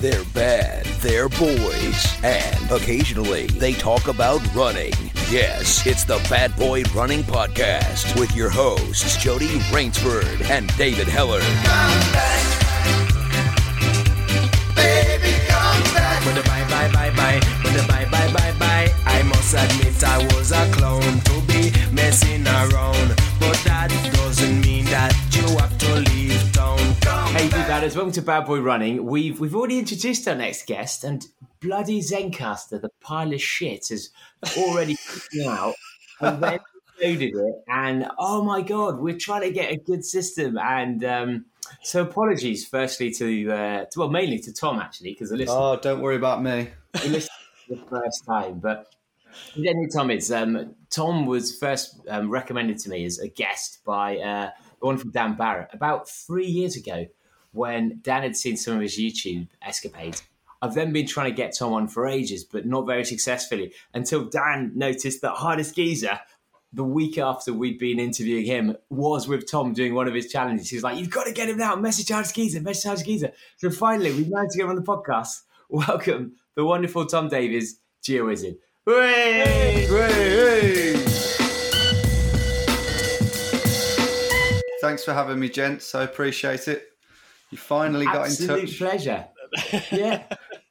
They're bad, they're boys, and occasionally they talk about running. Yes, it's the Bad Boy Running Podcast with your hosts, Jody Raynsford and David Heller. But bye bye bye bye, but bye bye bye bye. I must admit I was a clown to Hey, welcome to Bad Boy Running. We've we've already introduced our next guest, and bloody Zencastr, the pile of shit, has already come out and then loaded it. And oh my god, we're trying to get a good system. And um, so, apologies, firstly to, uh, to well, mainly to Tom actually, because the listener Oh, don't worry about me. he listened the first time. But then Tom, it's um, Tom was first um, recommended to me as a guest by uh, the one from Dan Barrett about three years ago when Dan had seen some of his YouTube escapades. I've then been trying to get Tom on for ages, but not very successfully until Dan noticed that Hardest Geezer, the week after we'd been interviewing him, was with Tom doing one of his challenges. He's like, You've got to get him now. Message Hardest Geezer, message Hardest Geezer. So finally, we managed to get him on the podcast. Welcome the wonderful Tom Davies, Geowizard. Thanks for having me, gents. I appreciate it. You finally got in Absolute touch. pleasure. Yeah.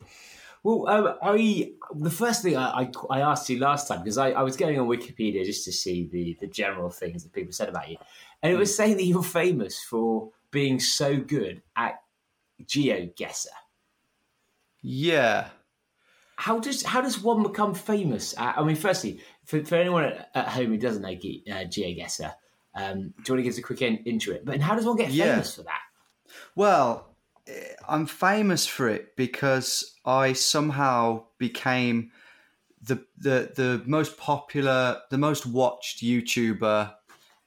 well, um, I the first thing I, I, I asked you last time because I, I was going on Wikipedia just to see the the general things that people said about you, and it was saying that you're famous for being so good at GeoGuessr. Yeah. How does how does one become famous? At, I mean, firstly, for, for anyone at, at home who doesn't know Ge- uh, GeoGuessr, um, do you want to give us a quick in, intro? It? But how does one get Yeah. famous for that? Well, eh, I'm famous for it because I somehow became the the the most popular, the most watched YouTuber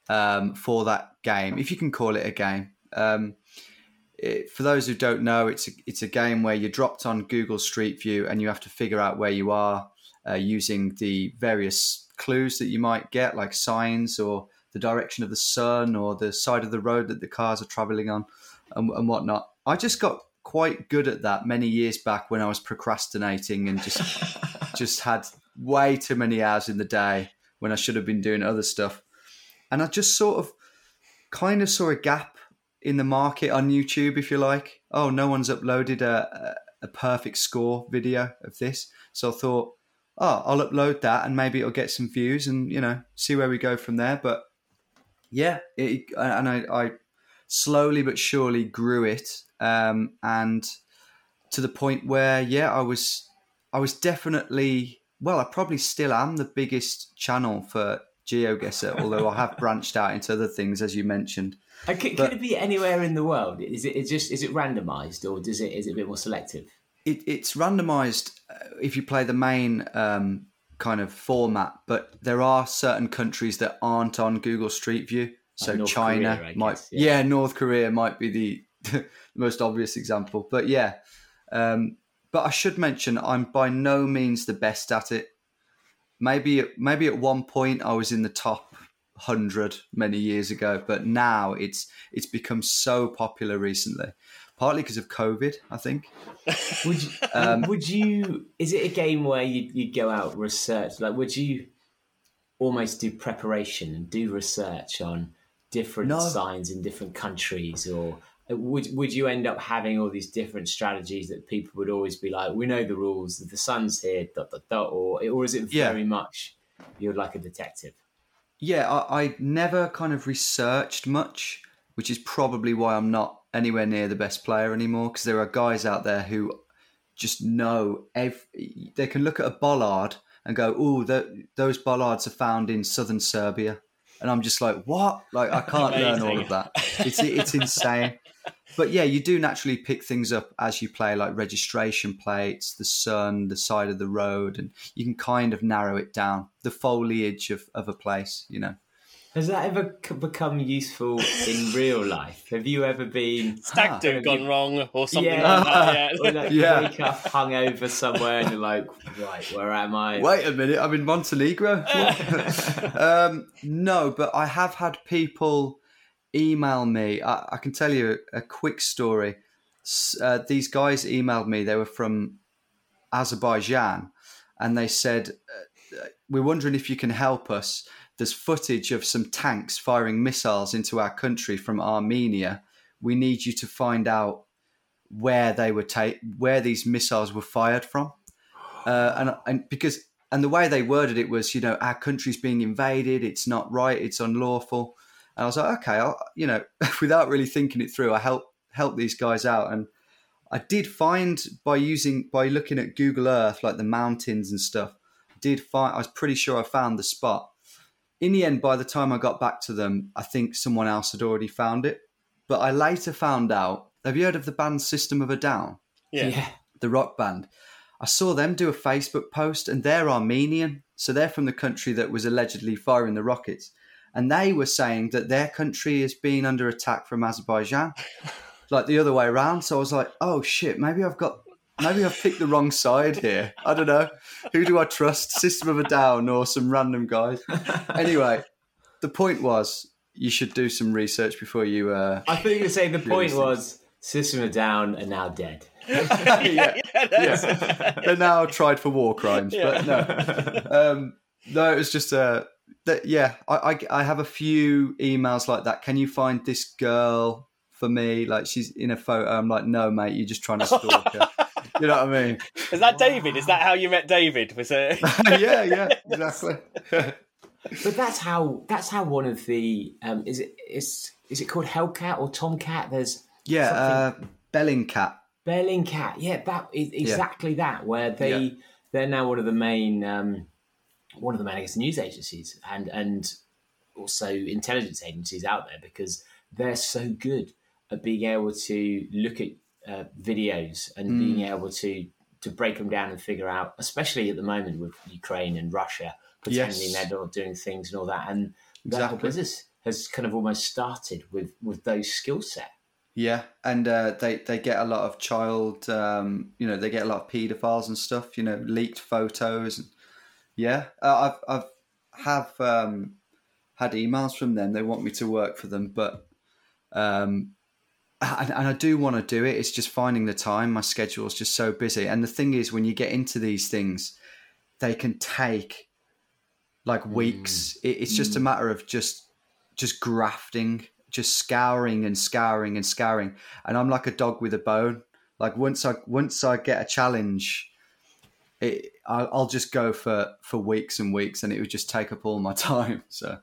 um, for that game, if you can call it a game. Um, it, for those who don't know, it's a, it's a game where you're dropped on Google Street View and you have to figure out where you are uh, using the various clues that you might get, like signs or the direction of the sun or the side of the road that the cars are traveling on and, and whatnot. I just got quite good at that many years back when I was procrastinating and just just had way too many hours in the day when I should have been doing other stuff. And I just sort of kind of saw a gap in the market on YouTube, if you like. Oh, no one's uploaded a, a, a perfect score video of this. So I thought, oh, I'll upload that and maybe it'll get some views and, you know, see where we go from there. But yeah, it, and I, I slowly but surely grew it. Um, and to the point where, yeah, I was, I was definitely, well, I probably still am the biggest channel for GeoGuessr, although I have branched out into other things, as you mentioned. Uh, could, But- could it be anywhere in the world? Is it is just is it randomized or does it is it a bit more selective? It, it's randomized uh, if you play the main um, kind of format, but there are certain countries that aren't on Google Street View. So North China Korea, might, guess, yeah. yeah. North Korea might be the, the most obvious example. But yeah, um, but I should mention I'm by no means the best at it. Maybe maybe at one point I was in the top hundred many years ago, but now it's it's become so popular recently, partly because of COVID, I think. Would you, Um, would you? Is it a game where you you go out research? Like, would you almost do preparation and do research on different No. signs in different countries, or uh, would would you end up having all these different strategies that people would always be like, we know the rules, the sun's here, dot dot dot, or or is it Yeah. very much you're like a detective? Yeah, I, I never kind of researched much, which is probably why I'm not anywhere near the best player anymore. Because there are guys out there who just know ev- they can look at a bollard and go, "Oh, those bollards are found in southern Serbia," and I'm just like, "What? Like I can't learn all of that. It's it's insane." But yeah, you do naturally pick things up as you play, like registration plates, the sun, the side of the road, and you can kind of narrow it down. The foliage of, of a place, you know. Has that ever c- become useful in real life? Have you ever been Stag do Have gone you- wrong or something Yeah. like that. or Yeah. like Yeah. you wake up hungover somewhere and you're like, right, where am I? Wait a minute, I'm in Montenegro. um, no, but I have had people email me. I, I can tell you a quick story. uh, these guys emailed me. They were from Azerbaijan, and they said, uh, "We're wondering if you can help us. There's footage of some tanks firing missiles into our country from Armenia. We need you to find out where they were ta- where these missiles were fired from." Uh, and and because and the way they worded it was, you know, our country's being invaded. It's not right. It's unlawful. And I was like, okay, I'll, you know, without really thinking it through, I help help these guys out, and I did find by using by looking at Google Earth, like the mountains and stuff. Did find I was pretty sure I found the spot. In the end, by the time I got back to them, I think someone else had already found it. But I later found out. Have you heard of the band System of a Down? Yeah. the rock band. I saw them do a Facebook post, and they're Armenian, so they're from the country that was allegedly firing the rockets, and they were saying that their country is being under attack from Azerbaijan, like the other way around. So I was like, oh shit, maybe I've got, maybe I've picked the wrong side here. I don't know. Who do I trust, System of a Down or some random guys? Anyway, the point was you should do some research before you. Uh, I thought you were saying the point was System of a down are now dead. yeah, that's- they're now tried for war crimes, but no. um, no, it was just uh, that. Yeah, I, I I have a few emails like that. Can you find this girl for me? Like she's in a photo. I'm like, no, mate, you're just trying to stalk her. You know what I mean? Is that David? Is that how you met David? Was it? yeah, yeah, exactly. But that's how that's how one of the um, is it is is it called Hellcat or Tomcat? There's yeah, uh, Bellingcat. Bellingcat. Yeah, that is exactly that. Where they Yeah. they're now one of the main um, one of the main I guess news agencies and and also intelligence agencies out there because they're so good at being able to look at uh, videos and being able to to break them down and figure out, especially at the moment with Ukraine and Russia pretending Yes. they're not doing things and all that, and that whole business has kind of almost started with with those skill set. Yeah, and uh, they they get a lot of child, um, you know, they get a lot of paedophiles and stuff, you know, leaked photos. And, yeah, uh, I've I've have um, had emails from them. They want me to work for them, but um, and, and I do want to do it. It's just finding the time. My schedule is just so busy. And the thing is, when you get into these things, they can take like mm. weeks. It, it's just a mm. matter of just just grafting, just scouring and scouring and scouring. And I'm like a dog with a bone. Like once I once I get a challenge, it, I, I'll just go for for weeks and weeks, and it would just take up all my time. So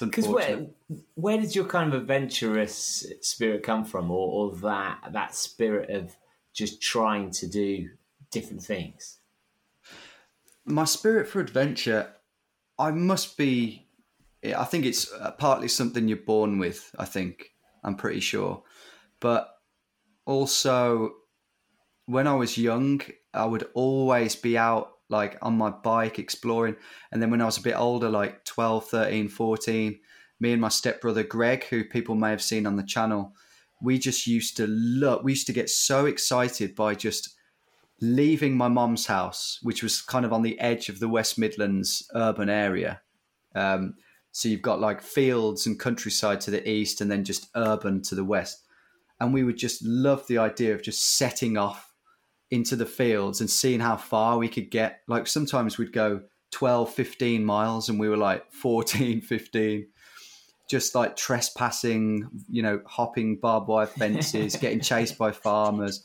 Because where where did your kind of adventurous spirit come from, or, or that that spirit of just trying to do different things? my spirit for adventure i must be i think it's uh, partly something you're born with i think i'm pretty sure but also when i was young i would always be out like on my bike exploring and then when i was a bit older like 12 13 14 me and my stepbrother greg who people may have seen on the channel we just used to look we used to get so excited by just leaving my mom's house, which was kind of on the edge of the West Midlands urban area. Um, so you've got like fields and countryside to the east, and then just urban to the west. And we would just love the idea of just setting off into the fields and seeing how far we could get. Like sometimes we'd go 12, 15 miles, and we were like 14, 15 just like trespassing, you know, hopping barbed wire fences, getting chased by farmers,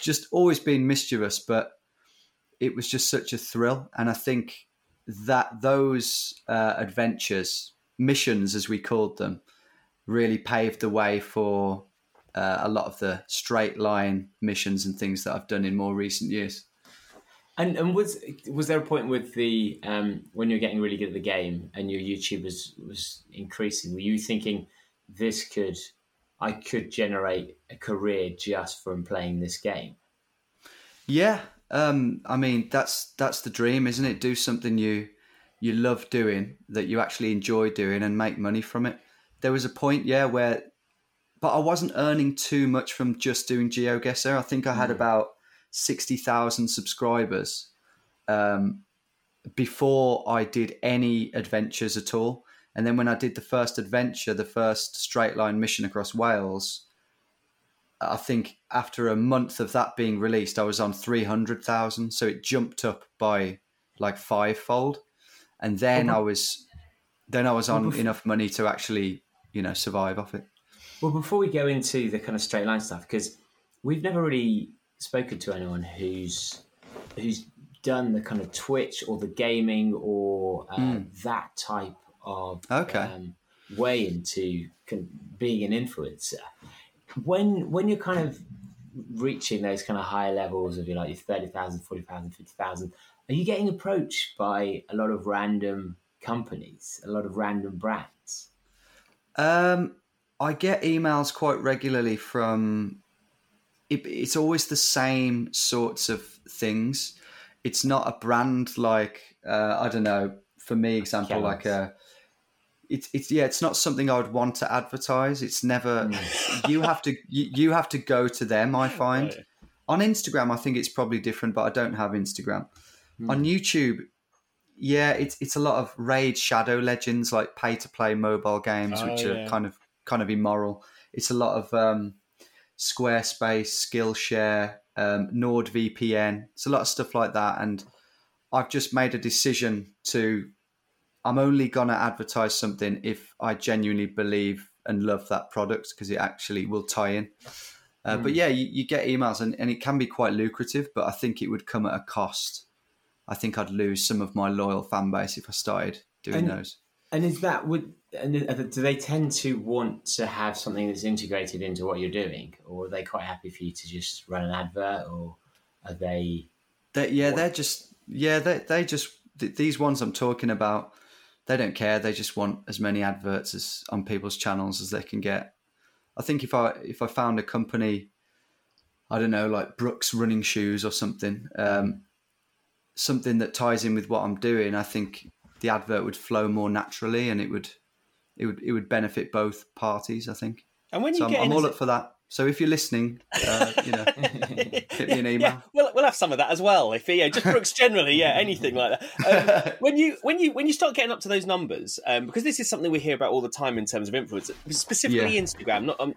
just always being mischievous. But it was just such a thrill. And I think that those uh, adventures, missions as we called them, really paved the way for uh, a lot of the straight line missions and things that I've done in more recent years. And and was was there a point with the um, when you're getting really good at the game and your YouTube was was increasing? Were you thinking this could I could generate a career just from playing this game? Yeah, um, I mean that's that's the dream, isn't it? Do something you you love doing that you actually enjoy doing and make money from it. There was a point, yeah, where but I wasn't earning too much from just doing GeoGuessr. I think I had about sixty thousand subscribers um, before I did any adventures at all. And then when I did the first adventure, the first straight line mission across Wales, I think after a month of that being released, I was on 300,000. So it jumped up by like fivefold. And then I was, then I was on enough money to actually, you know, survive off it. Well, before we go into the kind of straight line stuff, because we've never really spoken to anyone who's who's done the kind of Twitch or the gaming or uh, that type of Okay. um, way into being an influencer. When when you're kind of reaching those kind of higher levels of your like your 30,000, 40,000, 50,000, are you getting approached by a lot of random companies, a lot of random brands? Um, I get emails quite regularly from. It, it's always the same sorts of things. It's not a brand like uh, I don't know. For me, example like a. It's it's yeah. It's not something I would want to advertise. It's never. you have to you, you have to go to them. I find Right. on Instagram. I think it's probably different, but I don't have Instagram. On YouTube, yeah, it's it's a lot of raid shadow legends like pay to play mobile games, Oh, which are kind of kind of immoral. It's a lot of um, Squarespace, Skillshare, um, NordVPN. It's a lot of stuff like that, and I've just made a decision to. I'm only gonna advertise something if I genuinely believe and love that product because it actually will tie in. Uh, But yeah, you, you get emails and, and it can be quite lucrative, but I think it would come at a cost. I think I'd lose some of my loyal fan base if I started doing And- those. And is that would and do they tend to want to have something that's integrated into what you're doing, or are they quite happy for you to just run an advert, or are they? They, yeah, they're just yeah they they just th- these ones I'm talking about. They don't care. They just want as many adverts as on people's channels as they can get. I think if I if I found a company, I don't know, like Brooks Running Shoes or something, um, something that ties in with what I'm doing, I think the advert would flow more naturally and it would it would it would benefit both parties. I think. And when you So I'm, get I'm all up for that. So if you're listening, uh, you know, hit me an email. Yeah, we'll, we'll have some of that as well. If yeah, just Brooks generally, yeah, anything like that. Um, when you when you when you start getting up to those numbers, um, because this is something we hear about all the time in terms of influence, specifically Yeah. Instagram. Not um,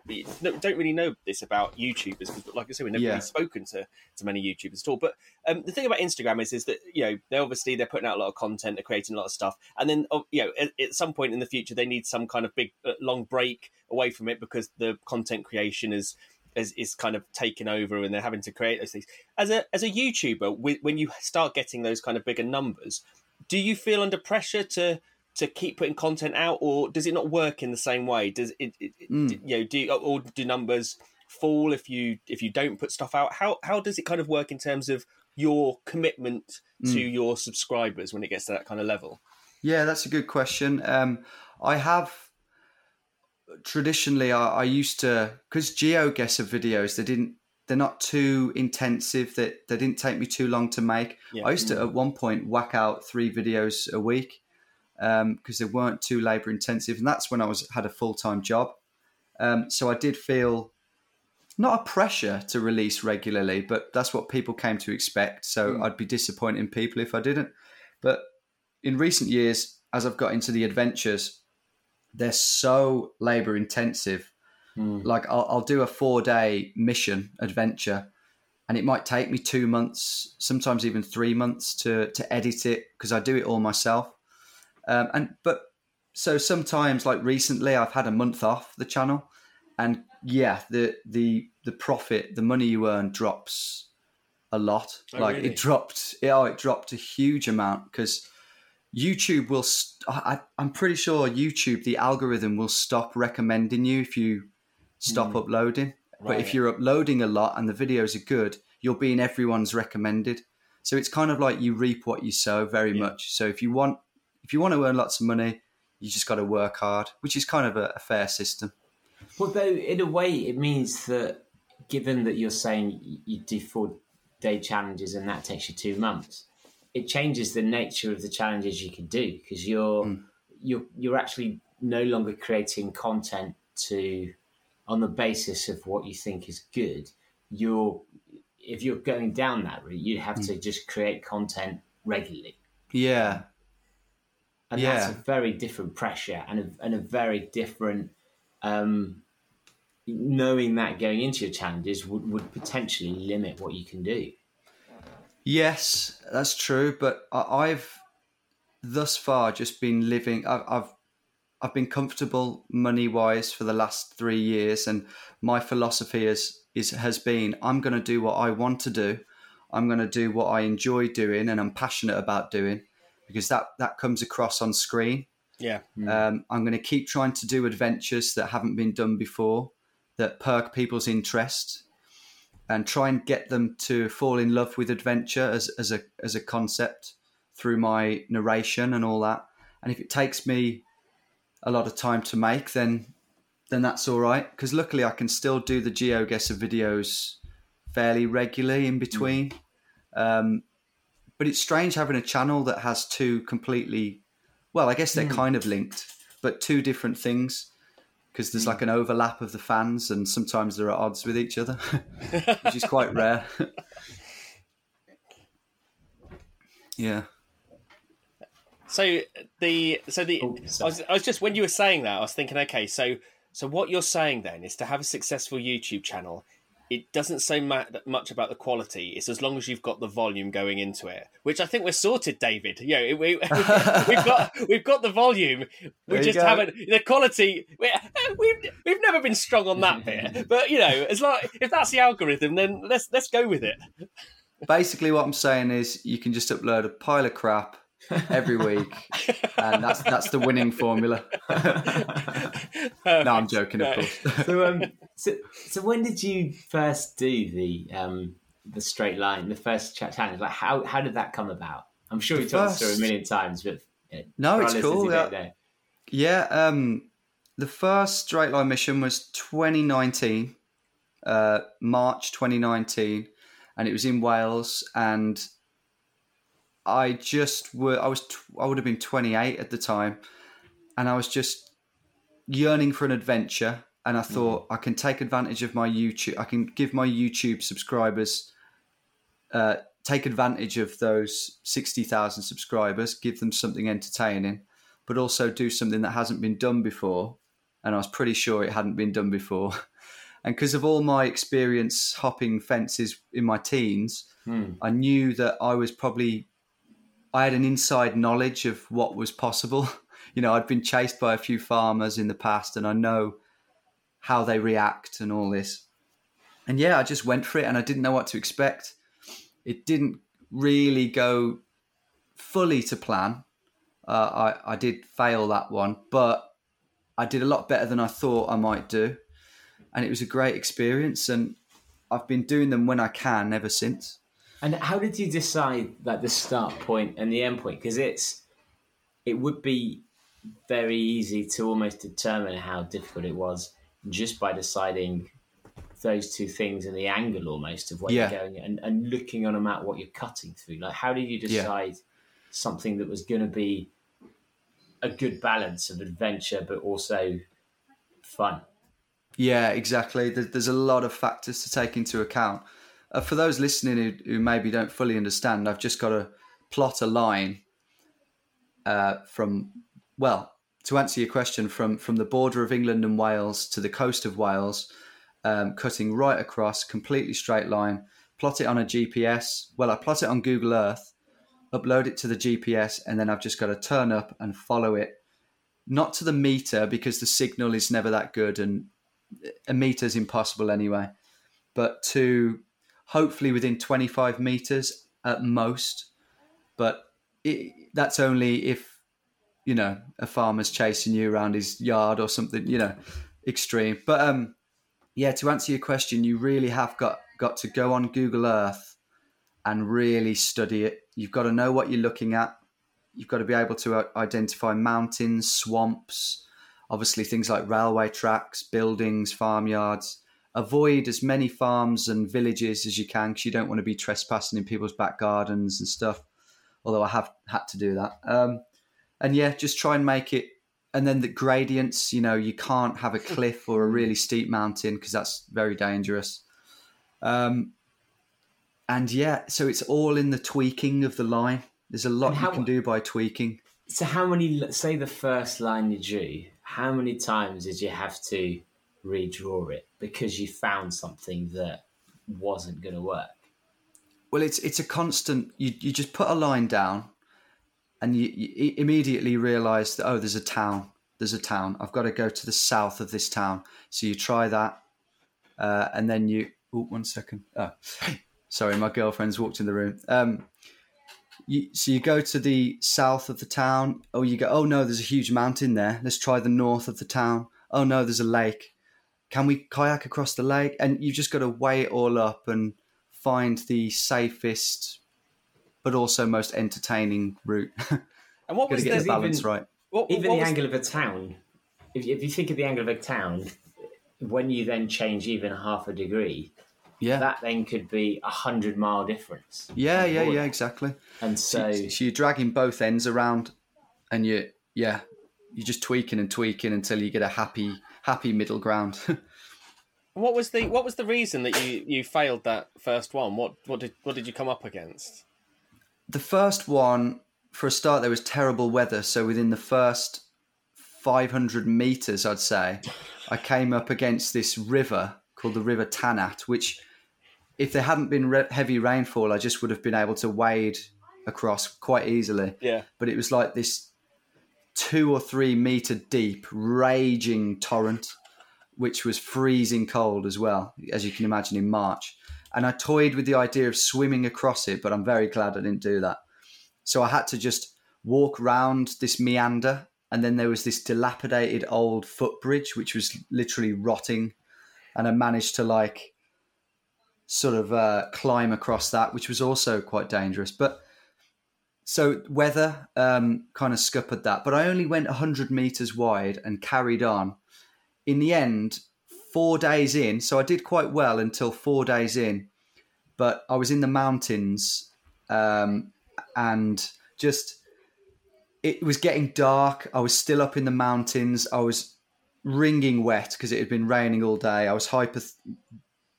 don't really know this about YouTubers because, like I said, we've never Yeah. really spoken to to many YouTubers at all. But um, the thing about Instagram is is that you know they obviously they're putting out a lot of content, they're creating a lot of stuff, and then oh, you know at, at some point in the future they need some kind of big uh, long break away from it because the content creation is is, is kind of taken over and they're having to create those things. As a as a YouTuber, when you start getting those kind of bigger numbers, do you feel under pressure to to keep putting content out, or does it not work in the same way? Does it, it, Mm. you know do or do numbers fall if you if you don't put stuff out? How how does it kind of work in terms of your commitment to Mm. your subscribers when it gets to that kind of level? Yeah, that's a good question. Um, I have traditionally, I, I used to because GeoGuessr videos they didn't they're not too intensive that they didn't take me too long to make. Yeah. I used to mm. at one point whack out three videos a week um, because they weren't too labor intensive, and that's when I was had a full time job. Um, so I did feel not a pressure to release regularly, but that's what people came to expect. So mm. I'd be disappointing people if I didn't. But in recent years, as I've got into the adventures, they're so labor intensive. Like I'll, I'll do a four day mission adventure, and it might take me two months, sometimes even three months to to edit it because I do it all myself. Um, and but so sometimes, like recently, I've had a month off the channel, and yeah, the the the profit, the money you earn drops a lot. Oh, like really? it dropped, oh, it dropped a huge amount because YouTube will. St- I, I'm pretty sure YouTube, the algorithm will stop recommending you if you stop hmm. uploading. But if you're uploading a lot and the videos are good, you'll be in everyone's recommended. So it's kind of like you reap what you sow very much. So if you want if you want to earn lots of money, you just got to work hard, which is kind of a, a fair system. Well, though, in a way, it means that given that you're saying you do four day challenges and that takes you two months, it changes the nature of the challenges you can do because you're you're you're actually no longer creating content to on the basis of what you think is good. You're if you're going down that route, you have to just create content regularly. Yeah, and that's a very different pressure and a, and a very different um, knowing that going into your challenges would, would potentially limit what you can do. Yes, that's true. But I, I've thus far just been living. I've I've, I've been comfortable money wise for the last three years, and my philosophy is is has been I'm going to do what I want to do. I'm going to do what I enjoy doing, and I'm passionate about doing, because that that comes across on screen. Yeah. Um, I'm going to keep trying to do adventures that haven't been done before, that perk people's interest, and try and get them to fall in love with adventure as, as a as a concept through my narration and all that. And if it takes me a lot of time to make, then then that's all right. Because luckily, I can still do the GeoGuessr videos fairly regularly in between. Um, but it's strange having a channel that has two completely well, I guess they're kind of linked, but two different things because there's hmm. like an overlap of the fans, and sometimes they're at odds with each other, which is quite rare. yeah. So the so the Oh, I, was, I was just when you were saying that I was thinking okay so so what you're saying then is to have a successful YouTube channel it doesn't say ma- much about the quality. It's as long as you've got the volume going into it which I think we're sorted David. You know, we, we've got we've got the volume. We just go. haven't the quality we, we've we've never been strong on that bit. But you know as long if that's the algorithm then let's let's go with it. Basically, what I'm saying is you can just upload a pile of crap every week, and that's that's the winning formula. no, I'm joking, of course. so, um, so, so when did you first do the um, the straight line, the first chat challenge? Like, how how did that come about? I'm sure you told us through a million times, but uh, No, it's cool, yeah. Yeah, um, the first straight line mission was 2019, uh, March 2019, and it was in Wales. And I just were I was tw- I would have been 28 at the time, and I was just yearning for an adventure. And I thought I can take advantage of my YouTube. I can give my YouTube subscribers uh, take advantage of those 60,000 subscribers, give them something entertaining but also do something that hasn't been done before. And I was pretty sure it hadn't been done before. And because of all my experience hopping fences in my teens, I knew that I was probably, I had an inside knowledge of what was possible. You know, I'd been chased by a few farmers in the past and I know how they react and all this. And yeah, I just went for it and I didn't know what to expect. It didn't really go fully to plan. Uh, I, I did fail that one, but I did a lot better than I thought I might do. And it was a great experience. And I've been doing them when I can ever since. And how did you decide like the start point and the end point? Because it's it would be very easy to almost determine how difficult it was just by deciding those two things and the angle almost of where Yeah. you're going and, and looking on a map what you're cutting through. Like how did you Yeah. decide something that was gonna be a good balance of adventure but also fun? Yeah, exactly. There's a lot of factors to take into account. Uh, for those listening who, who maybe don't fully understand, I've just got to plot a line uh, from, well, to answer your question, from, from the border of England and Wales to the coast of Wales, um, cutting right across, completely straight line, plot it on a GPS. Well, I plot it on Google Earth, upload it to the GPS, and then I've just got to turn up and follow it. Not to the meter because the signal is never that good and a meter is impossible anyway, but to hopefully within 25 meters at most. But it, that's only if, you know, a farmer's chasing you around his yard or something, you know, extreme. But um, yeah, to answer your question, you really have got, got to go on Google Earth and really study it. You've got to know what you're looking at. You've got to be able to uh, identify mountains, swamps, obviously things like railway tracks, buildings, farmyards. Avoid as many farms and villages as you can because you don't want to be trespassing in people's back gardens and stuff. Although I have had to do that. Um, and yeah, just try and make it. And then the gradients, you know, you can't have a cliff or a really steep mountain because that's very dangerous. Um, and yeah, so it's all in the tweaking of the line. There's a lot how- you can do by tweaking. So how many? Say the first line you drew. How many times did you have to redraw it because you found something that wasn't going to work? Well, it's it's a constant. You you just put a line down, and you, you immediately realise that oh, there's a town. There's a town. I've got to go to the south of this town. So you try that, uh, and then you. Oh, one second. Oh, sorry, my girlfriend's walked in the room. Um, you, so you go to the south of the town. Oh, you go. Oh no, there's a huge mountain there. Let's try the north of the town. Oh no, there's a lake. Can we kayak across the lake? And you've just got to weigh it all up and find the safest, but also most entertaining route. And what got to was get the, the balance even- right. what, Even what the was- angle of a town, if, if you think of the angle of a town, when you then change even half a degree, Yeah. that then could be a hundred mile difference. yeah, yeah, board. yeah, exactly. And so, So, so you're dragging both ends around, and you, yeah, you're just tweaking and tweaking until you get a happy, happy middle ground. What was the what was the reason that you, you failed that first one? What what did what did you come up against? the first one, for a start, there was terrible weather. So within the first 500 meters, I'd say, I came up against this river called the River Tanat, which, if there hadn't been re- heavy rainfall, I just would have been able to wade across quite easily. Yeah. But it was like this two or three meter deep, raging torrent, which was freezing cold as well, as you can imagine in March. And I toyed with the idea of swimming across it, but I'm very glad I didn't do that. So I had to just walk round this meander, and then there was this dilapidated old footbridge, which was literally rotting. And I managed to like sort of uh, climb across that, which was also quite dangerous. But so weather um, kind of scuppered that, but I only went 100 meters wide and carried on. In the end, four days in, so I did quite well until four days in, but I was in the mountains um, and just it was getting dark. I was still up in the mountains. I was wringing wet because it had been raining all day. I was hyper,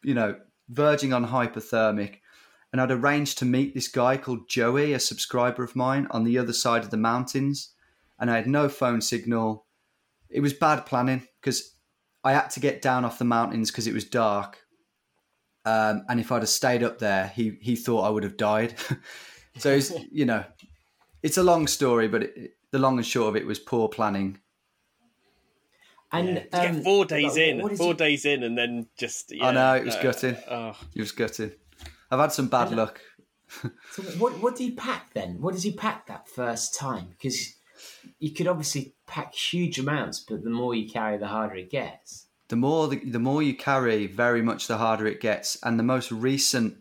you know, verging on hypothermic and I'd arranged to meet this guy called Joey, a subscriber of mine, on the other side of the mountains. And I had no phone signal. It was bad planning because I had to get down off the mountains because it was dark. Um, and if I'd have stayed up there, he he thought I would have died. so it's, you know, it's a long story, but it, the long and short of it was poor planning. and To get um, four days like, in, four you- days in, and then just yeah, I know it was uh, gutting. Oh, It was gutting. I've had some bad luck. So what what do you pack then? What does he pack that first time? Because you could obviously pack huge amounts, but the more you carry, the harder it gets. the more the, the more you carry, very much the harder it gets. And the most recent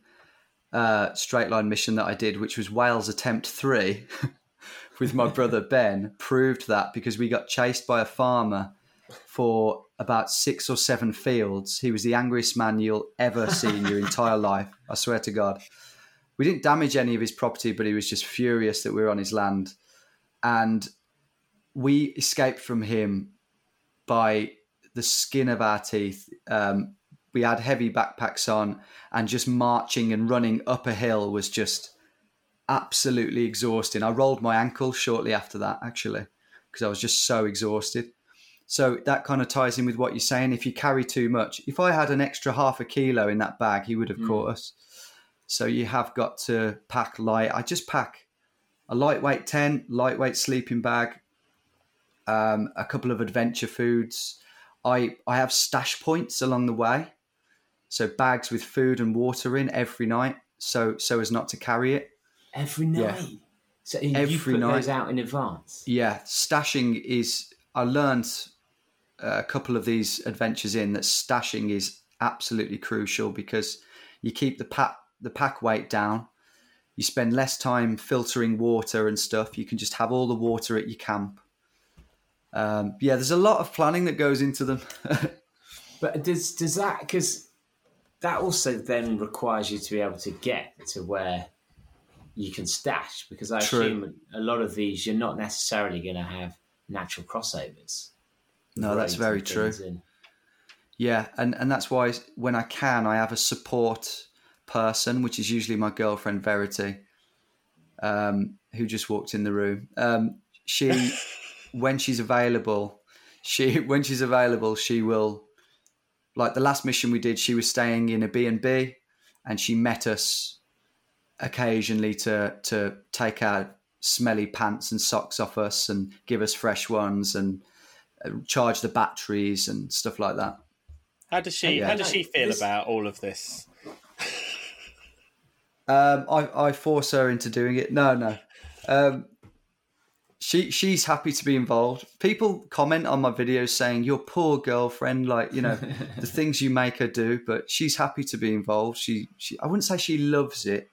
uh, straight line mission that I did, which was Wales Attempt Three, with my brother Ben, proved that because we got chased by a farmer for about six or seven fields. He was the angriest man you'll ever see in your entire life. I swear to God. We didn't damage any of his property, but he was just furious that we were on his land. And we escaped from him by the skin of our teeth. Um, we had heavy backpacks on, and just marching and running up a hill was just absolutely exhausting. I rolled my ankle shortly after that, actually, because I was just so exhausted. So that kind of ties in with what you're saying. If you carry too much, if I had an extra half a kilo in that bag, he would have caught us. So you have got to pack light. I just pack a lightweight tent, lightweight sleeping bag, um, a couple of adventure foods. I I have stash points along the way, so bags with food and water in every night, so so as not to carry it. Every night. Yeah. So you Every put those out in advance. Yeah, stashing is. I learned a couple of these adventures in that stashing is absolutely crucial because you keep the pack the pack weight down. You spend less time filtering water and stuff. You can just have all the water at your camp. Um, yeah, there's a lot of planning that goes into them. But does does that because that also then requires you to be able to get to where you can stash because I True. assume a lot of these you're not necessarily going to have natural crossovers. No, that's very true. in. Yeah, and, and that's why when I can, I have a support person, which is usually my girlfriend Verity, um, who just walked in the room. Um, she, when she's available, she when she's available, she will like the last mission we did, she was staying in a B and B, and she met us occasionally to to take our smelly pants and socks off us and give us fresh ones and charge the batteries and stuff like that. How does she? Yeah. How does she feel This- about all of this? Um, I, I force her into doing it. No, no. Um, she she's happy to be involved. People comment on my videos saying your poor girlfriend, like you know the things you make her do, but she's happy to be involved. She she I wouldn't say she loves it,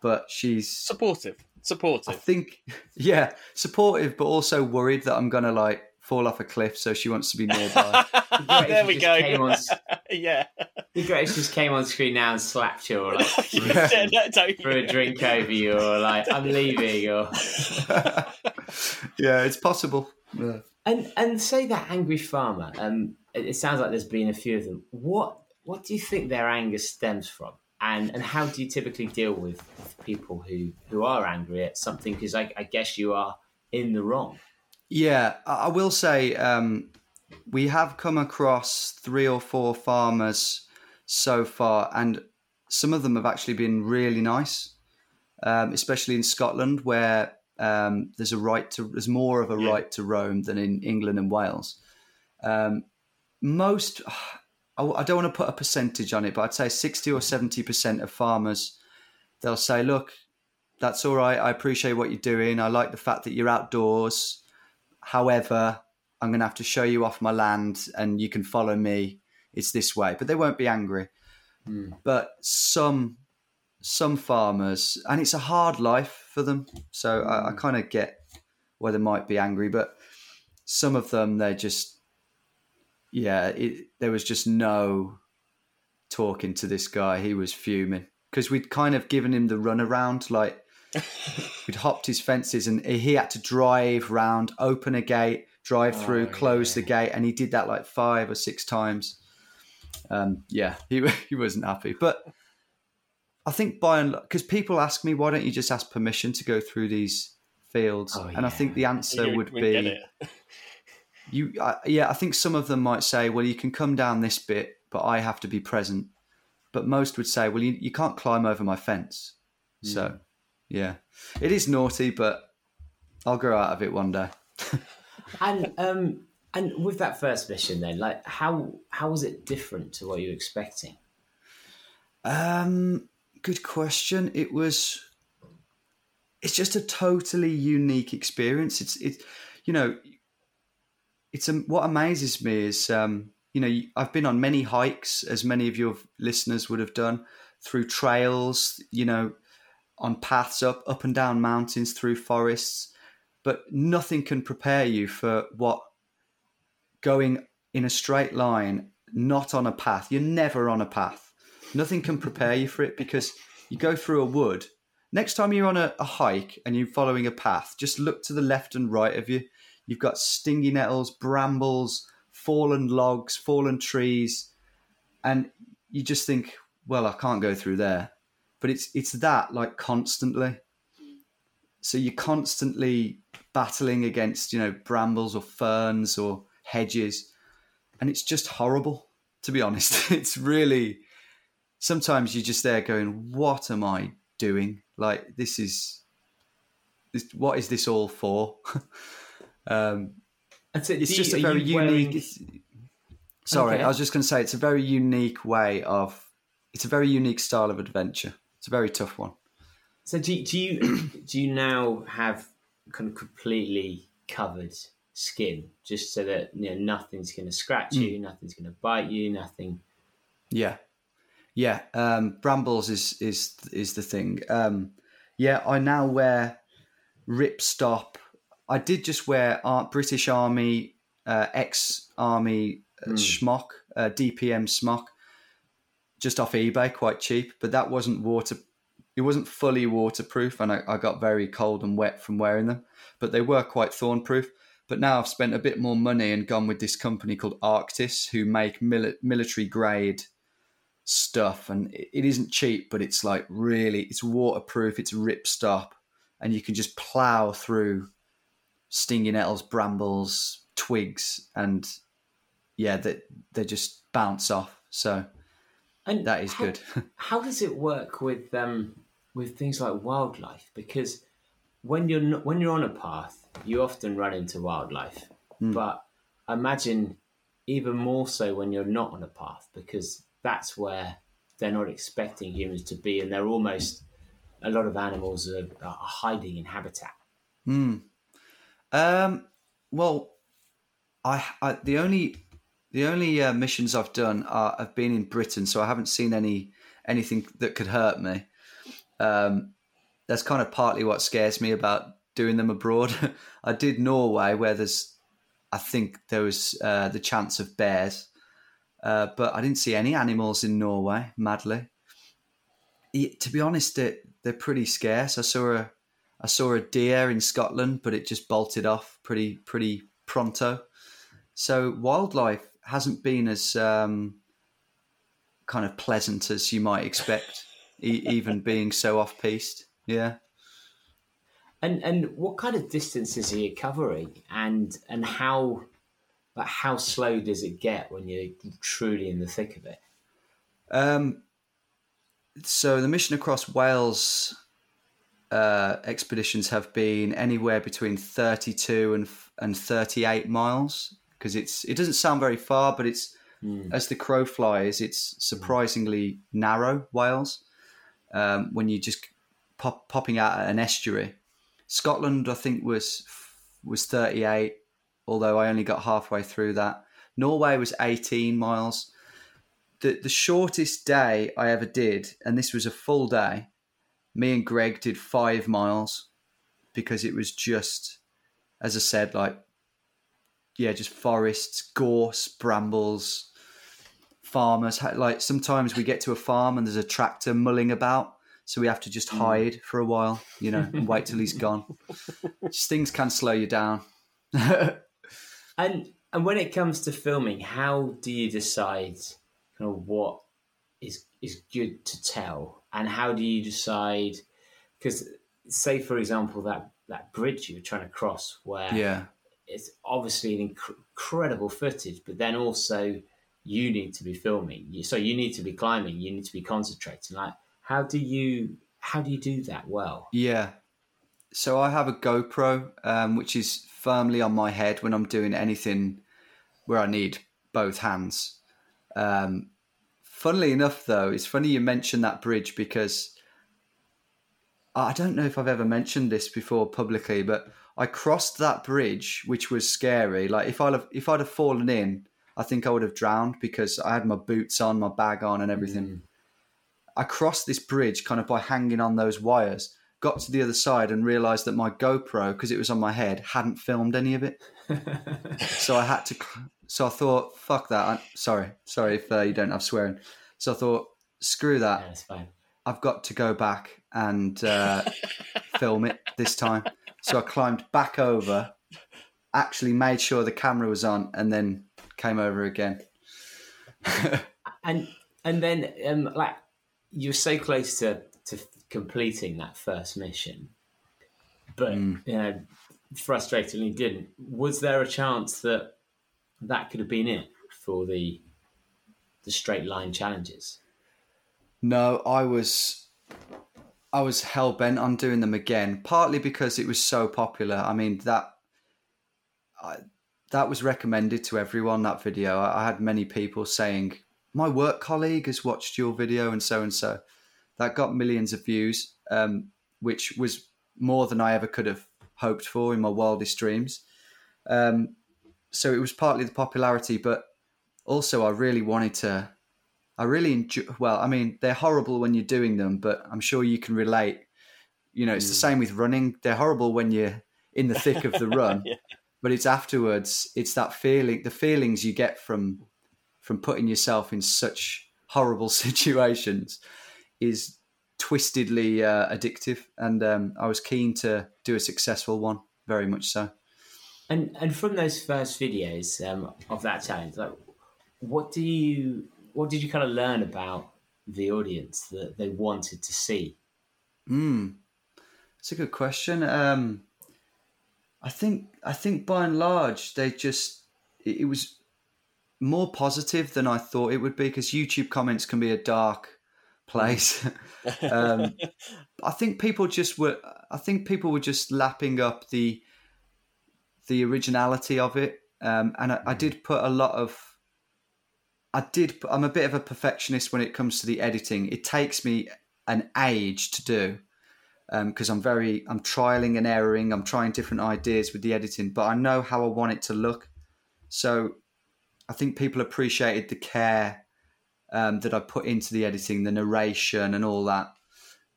but she's Supportive, Supportive. I think yeah supportive, but also worried that I'm gonna like fall off a cliff, so she wants to be nearby. there we go. on, yeah. the greatest just came on screen now and slapped you, or like Yeah, no, don't- a drink over you, or like I'm leaving, or yeah, it's possible. Yeah. and and say that angry farmer. Um, it, it sounds like there's been a few of them. What what do you think their anger stems from, and and how do you typically deal with, with people who who are angry at something? Because I, I guess you are in the wrong. Yeah, I will say um, we have come across three or four farmers so far, and some of them have actually been really nice, um, especially in Scotland, where um, there's a right to there's more of a Yeah. right to roam than in England and Wales. Um, most, I I don't want to put a percentage on it, but I'd say sixty or seventy percent of farmers they'll say, "Look, that's all right. I appreciate what you're doing. I like the fact that you're outdoors." However, I'm going to have to show you off my land and you can follow me. It's this way. But they won't be angry. Hmm. But some some farmers, and it's a hard life for them. So I, I hmm. kind of get why they might be angry. But some of them, they're just, yeah, it, there was just no talking to this guy. He was fuming because we'd kind of given him the runaround. Like, We'd hopped his fences and he had to drive round, open a gate, drive through, Oh, close yeah. the gate, and he did that like five or six times. Um, yeah, he he wasn't happy, but I think by and because people ask me, why don't you just ask permission to go through these fields? Oh, and I think the answer You would be you. I yeah, I think some of them might say, well, you can come down this bit, but I have to be present. But most would say, well, you, you can't climb over my fence. So, yeah, it is naughty, but I'll grow out of it one day. And um and with that first mission, then, like how how was it different to what you were expecting? Um, good question. It was. It's just a totally unique experience. It's it's you know, it's um, what amazes me is um, you know I've been on many hikes, as many of your listeners would have done, through trails. You know, on paths up up and down mountains through forests, but nothing can prepare you for what going in a straight line, not on a path. You're never on a path. Nothing can prepare you for it because you go through a wood. Next time you're on a, a hike and you're following a path, just look to the left and right of you. You've got stingy nettles, brambles, fallen logs, fallen trees, and you just think, well, I can't go through there. But it's it's that like constantly. So you're constantly battling against, you know, brambles or ferns or hedges. And it's just horrible, to be honest. It's really sometimes you're just there going, What am I doing? Like this is this, what is this all for? um And so it's do just a very unique. wearing- sorry, Okay. I was just going to say it's a very unique way of. It's a very unique style of adventure. It's a very tough one. So do, do you do you now have kind of completely covered skin, just so that you know nothing's going to scratch you, nothing's going to bite you, nothing. Yeah, yeah. Um, brambles is is is the thing. Um, yeah, I now wear ripstop. I did just wear Ar- British Army uh, ex Army uh, schmock, uh, DPM smock, just off eBay, quite cheap. But that wasn't water. It wasn't fully waterproof, and I, I got very cold and wet from wearing them. But they were quite thornproof. But now I've spent a bit more money and gone with this company called Arktis, who make mili- military grade stuff, and it it isn't cheap, but it's like really, it's waterproof, it's ripstop, and you can just plow through stinging nettles, brambles, twigs, and yeah, they they're just bounce off. So And that is how- good. How does it work with um, with things like wildlife? Because when you're not, when you're on a path, you often run into wildlife. But imagine even more so when you're not on a path, because that's where they're not expecting humans to be, and they're almost a lot of animals are, are hiding in habitat. Um, well, I, I the only the only uh, missions I've done are have been in Britain, so I haven't seen any anything that could hurt me. Um, that's kind of partly what scares me about doing them abroad. I did Norway, where there's, I think there was uh, the chance of bears, uh, but I didn't see any animals in Norway. Madly, Yeah, to be honest, it, they're pretty scarce. I saw a I saw a deer in Scotland, but it just bolted off pretty pretty pronto. So wildlife hasn't been as um, kind of pleasant as you might expect, e- even being so off piste. Yeah. And and what kind of distances are you covering, and and how like how slow does it get when you're truly in the thick of it? Um, so the mission across Wales uh, expeditions have been anywhere between 32 and and 38 miles because it's it doesn't sound very far, but it's as the crow flies, it's surprisingly narrow Wales. Um, when you just pop, popping out at an estuary, Scotland I think was was 38, although I only got halfway through that. Norway was 18 miles the the shortest day I ever did, and this was a full day. Me and Greg did five miles because it was just, as I said, like yeah, just forests, gorse, brambles, farmers. Like sometimes we get to a farm and there's a tractor mulling about, so we have to just hmm. hide for a while, you know, and wait till he's gone. Just things can slow you down. And and when it comes to filming, how do you decide kind of what is is good to tell, and how do you decide? Because say, for example, that that bridge you were trying to cross, where yeah. It's obviously an inc- incredible footage, but then also you need to be filming. So you need to be climbing. You need to be concentrating. Like, how do you how do you do that well? Yeah. So I have a GoPro, um, which is firmly on my head when I'm doing anything where I need both hands. Um, funnily enough, though, it's funny you mentioned that bridge because I don't know if I've ever mentioned this before publicly, but I crossed that bridge, which was scary. Like if I'd have, if I'd have fallen in, I think I would have drowned because I had my boots on, my bag on, and everything. I crossed this bridge kind of by hanging on those wires. Got to the other side and realised that my GoPro, because it was on my head, hadn't filmed any of it. so I had to. So I thought, fuck that. I'm, sorry, sorry if uh, you don't have swearing. So I thought, screw that. Yeah. I've got to go back and uh, film it this time. So I climbed back over, actually made sure the camera was on, and then came over again. and and then um, like you were so close to to completing that first mission, but you know, frustratingly didn't. Was there a chance that that could have been it for the the straight line challenges? No, I was I was hell bent on doing them again, partly because it was so popular. I mean that I, that was recommended to everyone. That video, I, I had many people saying, "My work colleague has watched your video," and so and so. That got millions of views, um, which was more than I ever could have hoped for in my wildest dreams. Um, so it was partly the popularity, but also I really wanted to I really enjoy. Well, I mean, they're horrible when you're doing them, but I'm sure you can relate. You know, it's the same with running. They're horrible when you're in the thick of the run, but it's afterwards. It's that feeling, the feelings you get from from putting yourself in such horrible situations, is twistedly uh, addictive. And um, I was keen to do a successful one, very much so. And and from those first videos um, of that challenge, like what do you what did you kind of learn about the audience that they wanted to see? Mm. It's a good question. Um, I think I think by and large they just it, it was more positive than I thought it would be because YouTube comments can be a dark place. um, I think people just were. I think people were just lapping up the the originality of it, um, and I, I did put a lot of. I did. I'm a bit of a perfectionist when it comes to the editing. It takes me an age to do because um, I'm very. I'm trialing and erroring. I'm trying different ideas with the editing, but I know how I want it to look. So, I think people appreciated the care um, that I put into the editing, the narration, and all that.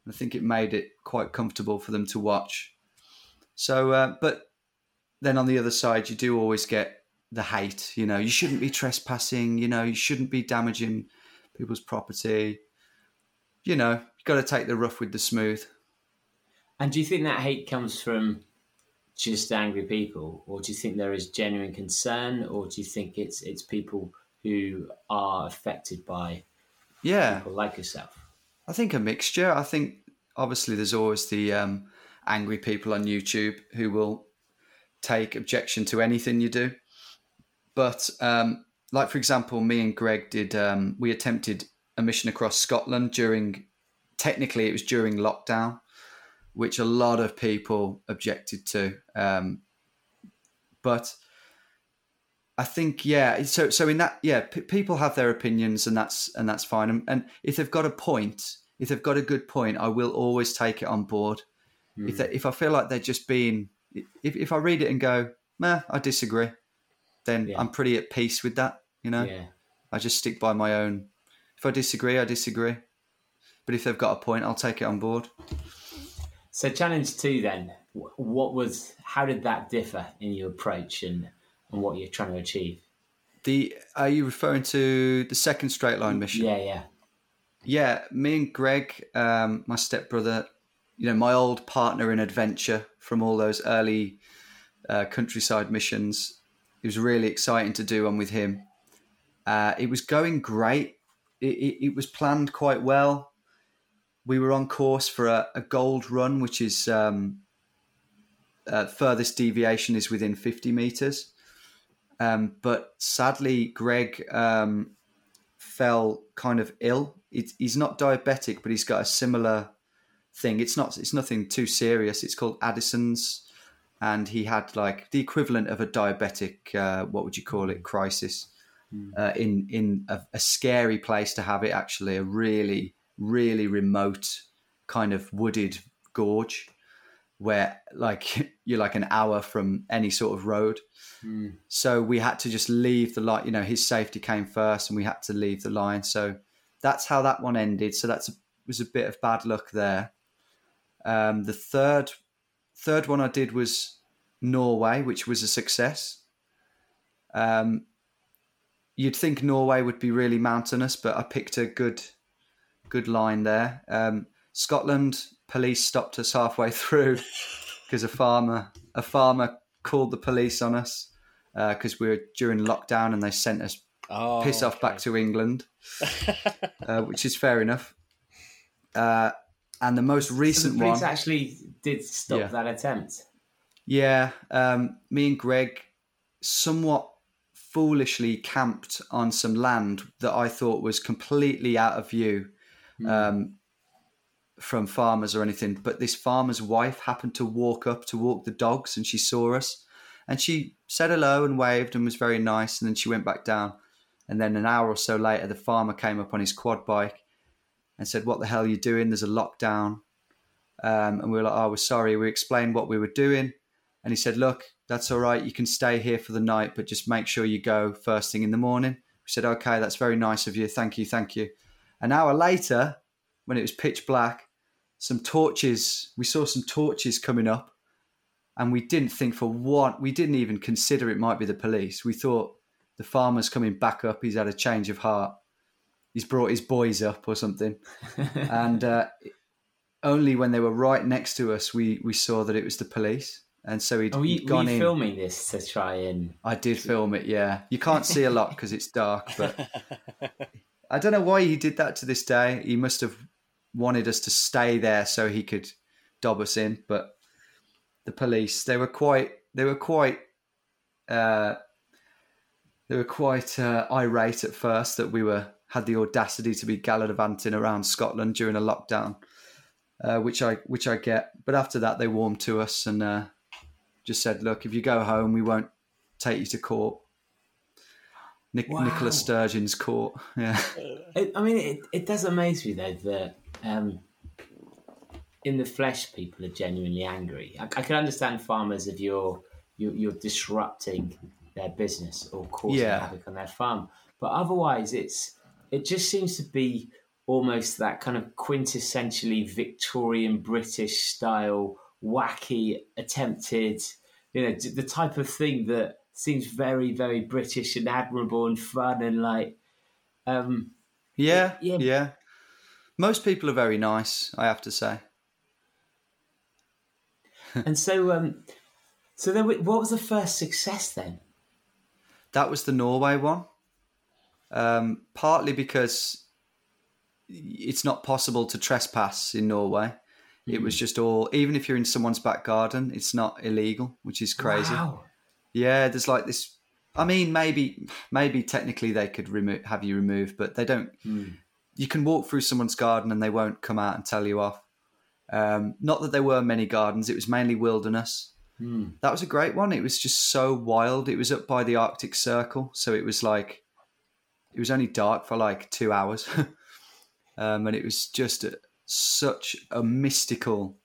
I think it made it quite comfortable for them to watch. So, uh, but then on the other side, you do always get the hate. You know, you shouldn't be trespassing. You know, you shouldn't be damaging people's property. You know, you got to take the rough with the smooth. And do you think that hate comes from just angry people, or do you think there is genuine concern, or do you think it's it's people who are affected by yeah people like yourself? I think a mixture. I think obviously there's always the um, angry people on YouTube who will take objection to anything you do. But um, like for example, me and Greg did um, we attempted a mission across Scotland during technically it was during lockdown, which a lot of people objected to. Um, but I think yeah, so so in that yeah, p- people have their opinions and that's and that's fine. And, and, if they've got a point, if they've got a good point, I will always take it on board. Mm. If hmm. they, if I feel like they're just being if, if I read it and go, nah, I disagree, then yeah. I'm pretty at peace with that. You know, yeah. I just stick by my own. If I disagree, I disagree. But if they've got a point, I'll take it on board. So, challenge two then. What was? How did that differ in your approach and and what you're trying to achieve? The are you referring to the second straight line mission? Yeah, yeah, yeah. Me and Greg, um, my stepbrother, you know, my old partner in adventure from all those early uh, countryside missions. It was really exciting to do one with him. Uh, it was going great. It, it, it, was planned quite well. We were on course for a, a gold run, which is um, uh, furthest deviation is within 50 meters. Um, but sadly, Greg um, fell kind of ill. It, he's not diabetic, but he's got a similar thing. It's not. It's nothing too serious. It's called Addison's, and he had like the equivalent of a diabetic. Uh, what would you call it? Crisis. Mm. Uh, in in a, a, scary place to have it. Actually, a really really remote kind of wooded gorge where like you're like an hour from any sort of road. Mm. So we had to just leave the line. You know, his safety came first, and we had to leave the line. So that's how that one ended. So that's a, was a bit of bad luck there. Um, the third third one I did was Norway, which was a success. Um, you'd think Norway would be really mountainous, but I picked a good good line there. Um, Scotland police stopped us halfway through because a farmer a farmer called the police on us because uh, we were during lockdown and they sent us oh, piss off back to England, uh, which is fair enough. Uh, and the most recent so the one actually did stop yeah. that attempt. Yeah, um, me and Greg somewhat foolishly camped on some land that I thought was completely out of view mm. um, from farmers or anything. But this farmer's wife happened to walk up to walk the dogs, and she saw us, and she said hello and waved and was very nice, and then she went back down. And then an hour or so later, the farmer came up on his quad bike and said, "What the hell are you doing? There's a lockdown." Um, and we were like, "Oh, we're sorry." We explained what we were doing, and he said, "Look, that's all right. You can stay here for the night, but just make sure you go first thing in the morning." We said, "Okay, that's very nice of you. Thank you, thank you." An hour later, when it was pitch black, some torches. We saw some torches coming up, and we didn't think for what we didn't even consider it might be the police. We thought the farmer's coming back up. He's had a change of heart he's brought his boys up or something. and uh, only when they were right next to us, we we saw that it was the police. And so he'd, oh, you, gone were you in. filming this to try and. I did film it. Yeah, you can't see a lot because it's dark, but I don't know why he did that to this day. He must have wanted us to stay there so he could dob us in. But the police, they were quite, they were quite uh, they were quite uh, irate at first that we were had the audacity to be gallivanting around Scotland during a lockdown, uh, which I which I get. But after that, they warmed to us and uh, just said, "Look, if you go home, we won't take you to court." Nic- Wow. Nicola Sturgeon's court. Yeah, It, I mean, it, it does amaze me though that um, in the flesh, people are genuinely angry. I, I can understand farmers if you're you're, you're disrupting their business or causing Yeah. havoc on their farm, but otherwise, it's it just seems to be almost that kind of quintessentially Victorian British style, wacky, attempted, you know, the type of thing that seems very, very British and admirable and fun and like. Um, yeah, Yeah. yeah. Most people are very nice, I have to say. And so, um, so then, what was the first success then? That was the Norway one. Um, partly because it's not possible to trespass in Norway. It was just all, even if you're in someone's back garden, it's not illegal, which is crazy. Wow. Yeah, there's like this. I mean, maybe, maybe technically they could remove, have you removed, but they don't. You can walk through someone's garden and they won't come out and tell you off. Um, not that there were many gardens; it was mainly wilderness. That was a great one. It was just so wild. It was up by the Arctic Circle, so it was like it was only dark for like two hours, um, and it was just a, such a mystical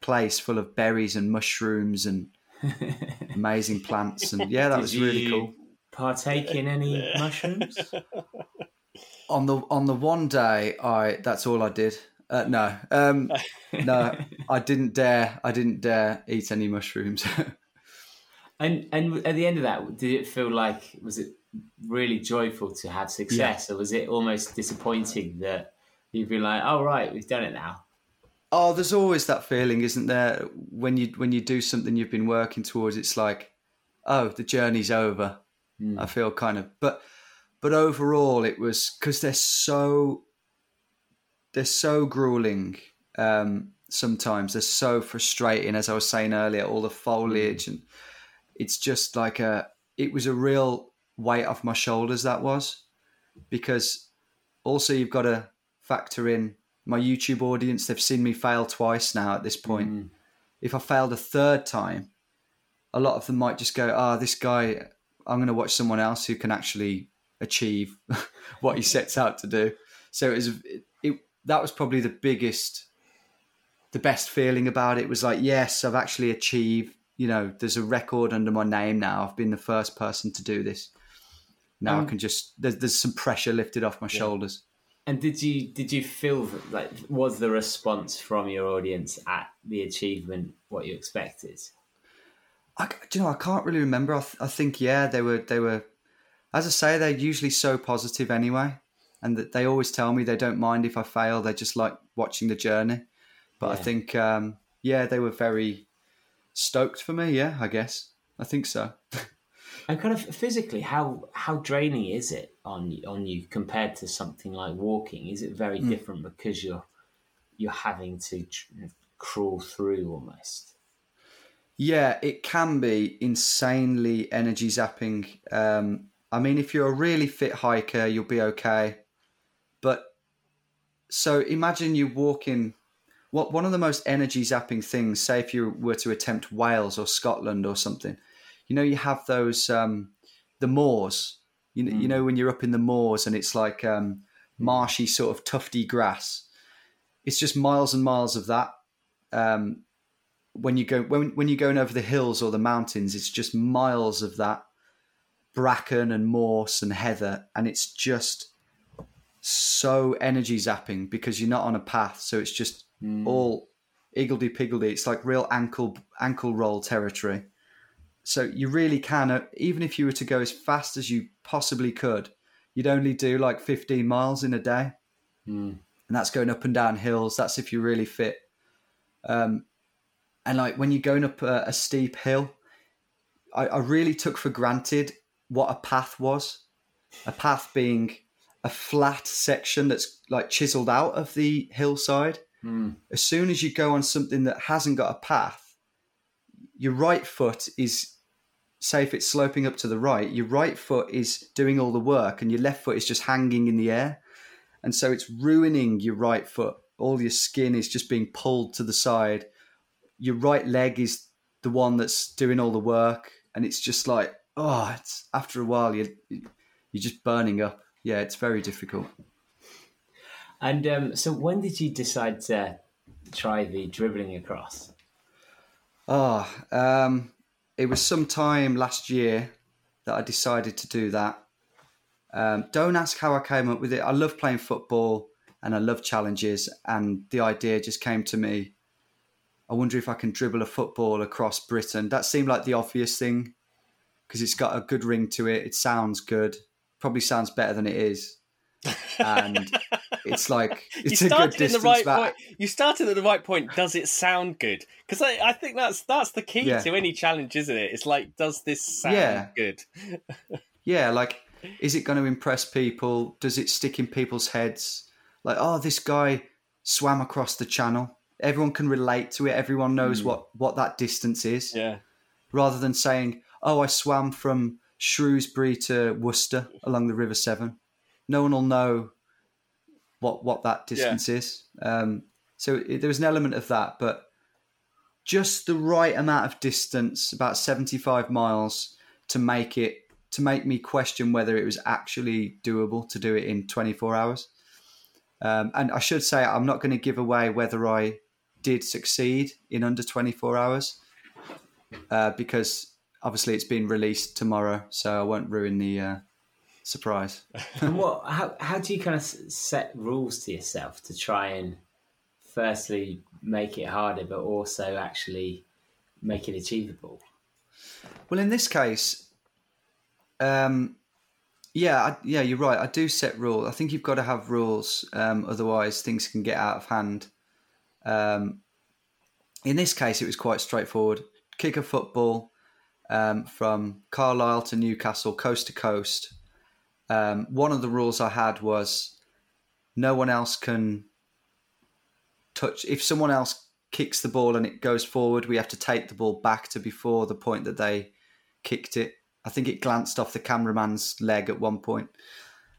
place full of berries and mushrooms and amazing plants. And yeah, that Did was really you cool. Partake in any mushrooms? On the on the one day, I that's all I did. Uh, no, um, no, I didn't dare. I didn't dare eat any mushrooms. And and at the end of that, did it feel like was it really joyful to have success, or was it almost disappointing that you'd be like, "Oh right, we've done it now." Oh, there's always that feeling, isn't there? When you when you do something you've been working towards, it's like, oh, the journey's over. I feel kind of, but but overall, it was because they're so they're so grueling. Um, sometimes they're so frustrating, as I was saying earlier. All the foliage and it's just like a. It was a real weight off my shoulders. That was because also you've got to factor in my YouTube audience. They've seen me fail twice now at this point. If I failed a third time, a lot of them might just go, "Ah, this guy. I'm going to watch someone else who can actually achieve what he sets out to do." So it was. It, it that was probably the biggest, the best feeling about it was like, yes, I've actually achieved. You know, there's a record under my name now. I've been the first person to do this. Now I Um, can just there's, there's some pressure lifted off my shoulders. And did you did you feel that, like was the response from your audience at the achievement what you expected? I, do you know, I can't really remember. I, th- I think yeah, they were they were, as I say, they're usually so positive anyway, and that they always tell me they don't mind if I fail. They just like watching the journey. But I think um, yeah, they were very stoked for me. Yeah, I guess I think so. And kind of physically, how how draining is it on on you compared to something like walking? Is it very different because you're you're having to crawl through almost? Yeah, it can be insanely energy zapping. Um, I mean, if you're a really fit hiker, you'll be okay. But so imagine you walking. What one of the most energy zapping things? Say if you were to attempt Wales or Scotland or something, you know, you have those um, the moors. You know, you know when you're up in the moors and it's like um, marshy sort of tufty grass. It's just miles and miles of that. Um, when you go when when you're going over the hills or the mountains, it's just miles of that bracken and morse and heather, and it's just so energy zapping because you're not on a path, so it's just all iggledy piggledy. It's like real ankle ankle roll territory. So you really can, uh, even if you were to go as fast as you possibly could, you'd only do like 15 miles in a day, and that's going up and down hills. That's if you're really fit. Um, and like when you're going up a, a steep hill, I, I really took for granted what a path was. A path being a flat section that's like chiseled out of the hillside. As soon as you go on something that hasn't got a path, your right foot is say if it's sloping up to the right, your right foot is doing all the work and your left foot is just hanging in the air. And so it's ruining your right foot. All your skin is just being pulled to the side. Your right leg is the one that's doing all the work. And it's just like, oh, it's after a while you're, you're just burning up. Yeah, it's very difficult. And um, so, when did you decide to try the dribbling across? Oh, um, it was sometime last year that I decided to do that. Um, don't ask how I came up with it. I love playing football and I love challenges, and the idea just came to me. I wonder if I can dribble a football across Britain. That seemed like the obvious thing because it's got a good ring to it. It sounds good. Probably sounds better than it is. And it's like it's you a good started in distance the right back. point. You started at the right point. Does it sound good? Because I, I think that's that's the key Yeah. to any challenge, isn't it? It's like, does this sound Yeah. good? Yeah, like, is it going to impress people? Does it stick in people's heads? Like, oh, this guy swam across the channel. Everyone can relate to it. Everyone knows hmm. what what that distance is. Yeah, Rather than saying, oh, I swam from Shrewsbury to Worcester along the River Severn. No one will know what what that distance is. Um, so it, there was an element of that, but just the right amount of distance, about seventy five miles, to make it to make me question whether it was actually doable to do it in twenty four hours. Um, and I should say, I'm not going to give away whether I did succeed in under 24 hours uh, because obviously it's been released tomorrow, so I won't ruin the uh, surprise. and what? How, how do you kind of set rules to yourself to try and firstly make it harder, but also actually make it achievable? Well, in this case, um, yeah, I, yeah, you're right. I do set rules. I think you've got to have rules, um, otherwise things can get out of hand. Um, in this case, it was quite straightforward. Kick a football um, from Carlisle to Newcastle, coast to coast. Um, one of the rules I had was no one else can touch. If someone else kicks the ball and it goes forward, we have to take the ball back to before the point that they kicked it. I think it glanced off the cameraman's leg at one point.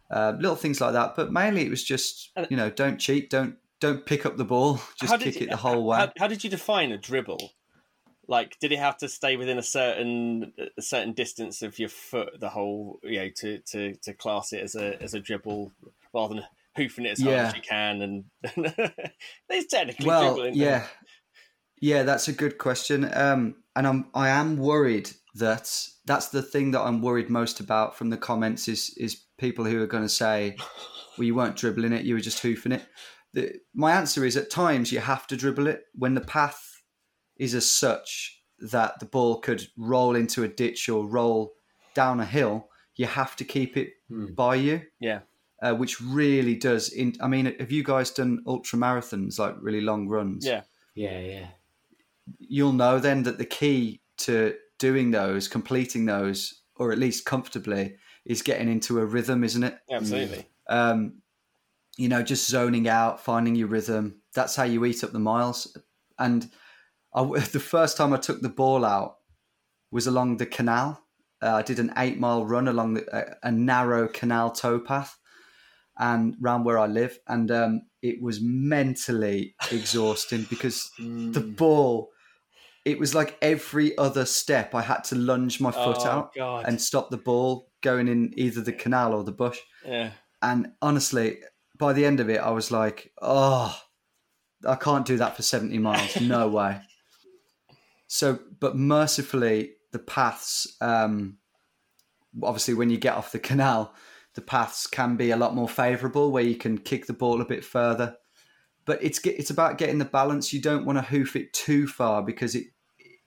Uh, little things like that, but mainly it was just you know don't cheat, don't don't pick up the ball, just kick you- it the whole way. How, how did you define a dribble? Like, did it have to stay within a certain a certain distance of your foot the whole you know to to, to class it as a as a dribble rather than hoofing it as hard as you can and there's technically well, dribbling. yeah, yeah, that's a good question. Um, and I'm I am worried that that's the thing that I'm worried most about from the comments is is people who are going to say, "Well, you weren't dribbling it; you were just hoofing it." The, my answer is at times you have to dribble it when the path is as such that the ball could roll into a ditch or roll down a hill. You have to keep it by you yeah. uh, which really does. In, I mean, have you guys done ultra marathons, like really long runs? Yeah. Yeah, yeah. You'll know then that the key to doing those, completing those, or at least comfortably, is getting into a rhythm, isn't it? Absolutely. Um, you know, just zoning out, finding your rhythm. That's how you eat up the miles. And I, the first time I took the ball out was along the canal. Uh, I did an eight mile run along the, a, a narrow canal towpath and round where I live. And um, it was mentally exhausting because the ball, it was like every other step I had to lunge my foot Oh, out God. and stop the ball going in either the canal or the bush. Yeah. And honestly, by the end of it, I was like, oh, I can't do that for 70 miles. No way. So, but mercifully, the paths, um, obviously, when you get off the canal, the paths can be a lot more favourable where you can kick the ball a bit further. But it's it's about getting the balance. You don't want to hoof it too far because it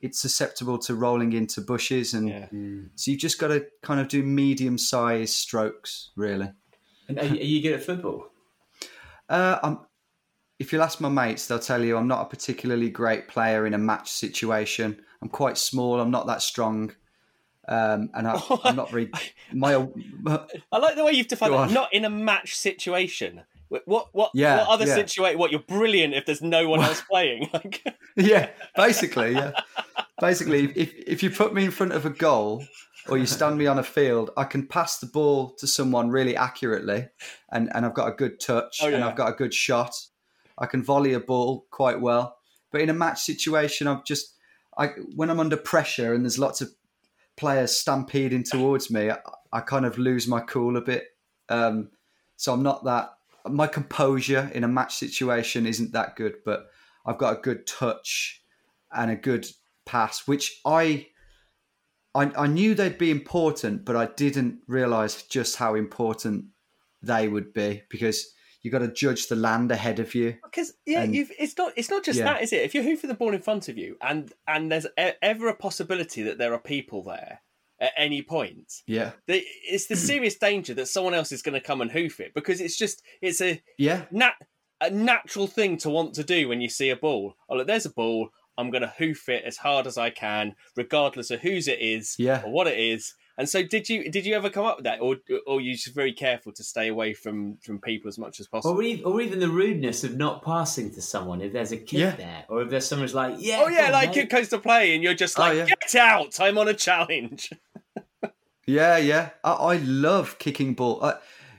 it's susceptible to rolling into bushes, and Yeah. so you've just got to kind of do medium sized strokes, really. And are, you- are you good at football? Uh, I'm, if you'll ask my mates, they'll tell you I'm not a particularly great player in a match situation. I'm quite small. I'm not that strong, um, and I, I'm not very. My I like the way you've defined it. Not in a match situation. What what what, Yeah, what other yeah. situation? What you're brilliant if there's no one else playing. Like, yeah, basically, yeah, basically, if if you put me in front of a goal or you stand me on a field, I can pass the ball to someone really accurately, and and I've got a good touch Oh, and. I've got a good shot. I can volley a ball quite well, but in a match situation, I've just I when I'm under pressure and there's lots of players stampeding towards me, I, I kind of lose my cool a bit. Um, so I'm not that. My composure in a match situation isn't that good, but I've got a good touch and a good pass, which I, I I knew they'd be important, but I didn't realize just how important they would be because you got to judge the land ahead of you. Because yeah, And- you've, it's not it's not just Yeah. that, is it? If you're hoofing the ball in front of you, and and there's ever a possibility that there are people there at any point, Yeah, the, it's the serious danger that someone else is going to come and hoof it because it's just it's a yeah, nat a natural thing to want to do when you see a ball. Oh look, there's a ball. I'm going to hoof it as hard as I can, regardless of whose it is Yeah. or what it is. And so, did you did you ever come up with that, or or you just very careful to stay away from from people as much as possible? Or, e- or even the rudeness of not passing to someone if there's a kid Yeah. there, or if there's someone who's like, yeah, Oh yeah, like mate. it goes to play, and you're just Oh, like, yeah. "Get out! I'm on a challenge." yeah, yeah. I, I love kicking ball. I,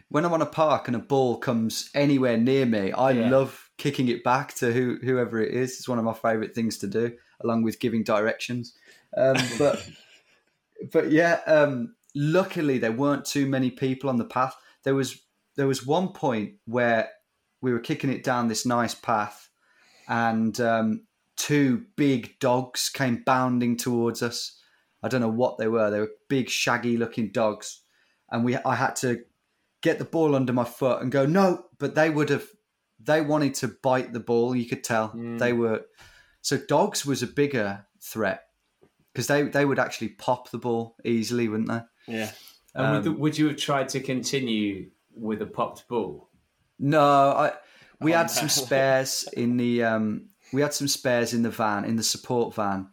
when I'm on a park and a ball comes anywhere near me, I Yeah. love kicking it back to who, whoever it is. It's one of my favourite things to do, along with giving directions. Um, but but yeah, um, luckily there weren't too many people on the path. There was there was one point where we were kicking it down this nice path, and um, two big dogs came bounding towards us. I don't know what they were. They were big, shaggy looking dogs, and we I had to get the ball under my foot and go no. But they would have they wanted to bite the ball. You could tell Mm. they were. So dogs was a bigger threat because they they would actually pop the ball easily, wouldn't they? Yeah, And would, um, the, would you have tried to continue with a popped ball? No, I we Oh, had no. some spares in the um we had some spares in the van in the support van,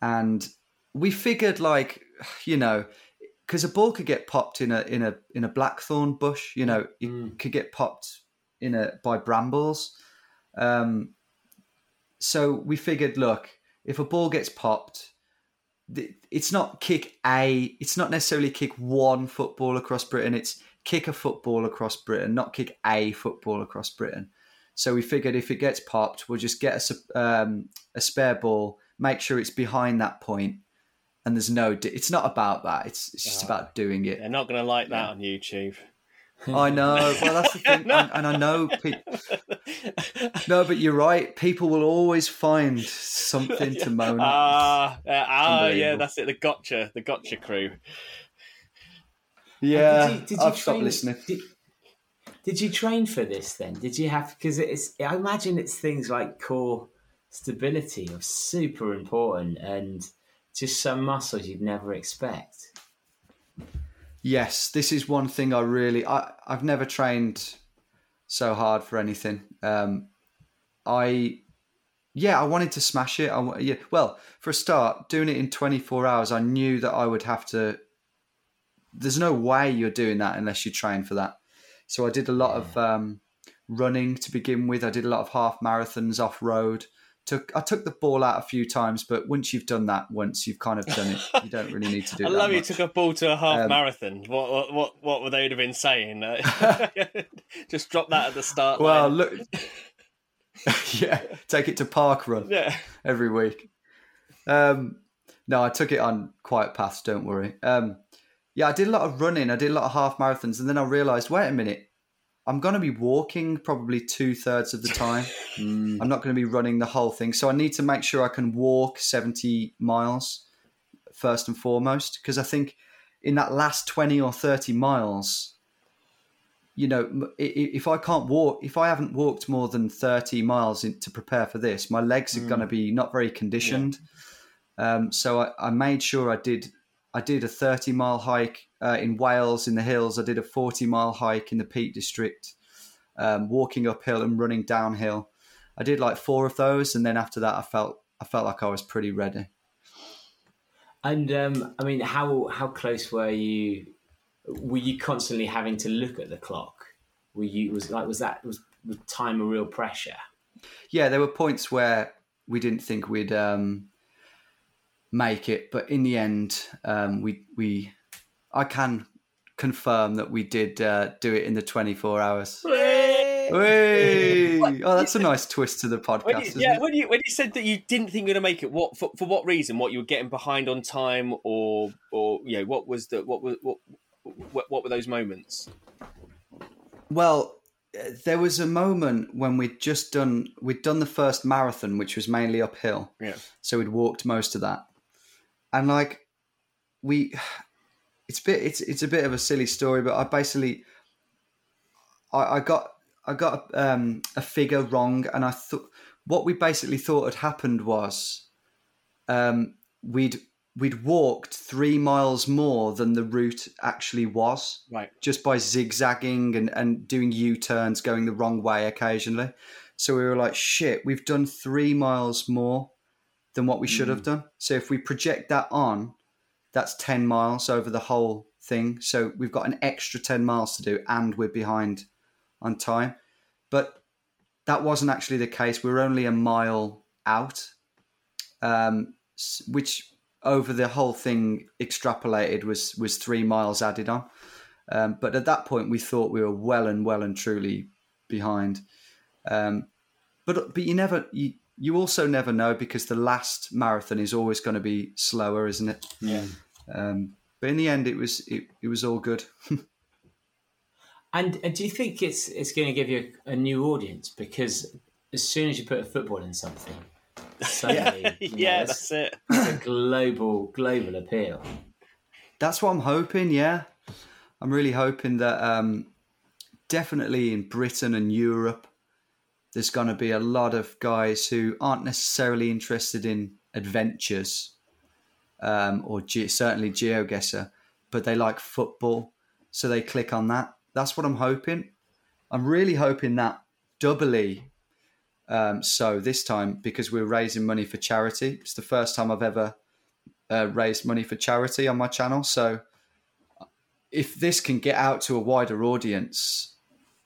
and we figured like you know because a ball could get popped in a in a in a blackthorn bush, you know, it Mm. could get popped in a by brambles. Um, so we figured, look, if a ball gets popped, th- it's not kick a, it's not necessarily kick one football across Britain. It's kick a football across Britain, not kick a football across Britain. So we figured if it gets popped, we'll just get a, um, a spare ball, make sure it's behind that point, and there's no. It's not about that. It's, it's just Ah. about doing it. they're not going to like that on YouTube. I know. Well, that's the thing, and, and I know. Pe- no, but you're right. People will always find something to moan at. Ah, uh, ah, yeah, that's it. The gotcha, the gotcha crew. Yeah, Did you, did you I've train, stopped listening. Did, did you train for this then? Did you have because it's? I imagine it's things like core stability are super important and just some muscles you'd never expect. Yes, this is one thing I really. I I've never trained so hard for anything. Um, I yeah, I wanted to smash it. I yeah. Well, for a start, doing it in 24 hours, I knew that I would have to. There's no way you're doing that unless you train for that. So I did a lot of um, running to begin with. I did a lot of half marathons off road. Took I took the ball out a few times, but once you've done that once, you've kind of done it. You don't really need to do. I love you much. took a ball to a half Um, marathon. What, what what what would they have been saying? Uh, Just drop that at the start. Well, line. look. yeah, take it to park run yeah. every week. Um, no, I took it on quiet paths. Don't worry. Um, yeah, I did a lot of running. I did a lot of half marathons, and then I realised, wait a minute, I'm going to be walking probably two thirds of the time. Mm. I'm not going to be running the whole thing, so I need to make sure I can walk 70 miles first and foremost, because I think in that last 20 or 30 miles, you know, m- i- i- if I can't walk, if I haven't walked more than 30 miles in, to prepare for this, my legs are going to be not very conditioned. Um, so I, I made sure I did. I did a 30 mile hike uh, in Wales in the hills. I did a 40 mile hike in the Peak District, um, walking uphill and running downhill. I did like four of those, and then after that, I felt I felt like I was pretty ready. And um, I mean, how how close were you? Were you constantly having to look at the clock? Were you was like was that was, was time a real pressure? Yeah, there were points where we didn't think we'd um, make it, but in the end, um, we we I can confirm that we did uh, do it in the 24 hours. Oh, that's a nice twist to the podcast. When you, yeah, it? when you when you said that you didn't think you were going to make it, what for, for what reason? What you were getting behind on time, or or you know what was the what was what what, what were those moments? Well, there was a moment when we'd just done we'd done the first marathon, which was mainly uphill. Yeah. So we'd walked most of that, and like we, it's a bit it's it's a bit of a silly story, but I basically, I, I got I got um, a figure wrong, and I thought what we basically thought had happened was, um, we'd we'd walked three miles more than the route actually was Right. just by zigzagging and, and doing U turns, going the wrong way occasionally. So we were like, shit, we've done three miles more than what we should have done. So if we project that on, that's 10 miles over the whole thing. So we've got an extra 10 miles to do and we're behind on time. But that wasn't actually the case. We're only a mile out, um, which over the whole thing extrapolated was was three miles added on. Um, but at that point, we thought we were well and well and truly behind. Um, but but you never you you also never know because the last marathon is always going to be slower, isn't it? Yeah. Um, but in the end, it was it, it was all good. And, and do you think it's it's going to give you a, a new audience because as soon as you put a football in something, suddenly you know, yeah, it's, that's it. it's a global global appeal. That's what I'm hoping. Yeah, I'm really hoping that um, definitely in Britain and Europe, there's going to be a lot of guys who aren't necessarily interested in adventures um, or ge- certainly GeoGuessr, but they like football, so they click on that. That's what I'm hoping. I'm really hoping that doubly um, so this time because we're raising money for charity. It's the first time I've ever uh, raised money for charity on my channel. So if this can get out to a wider audience,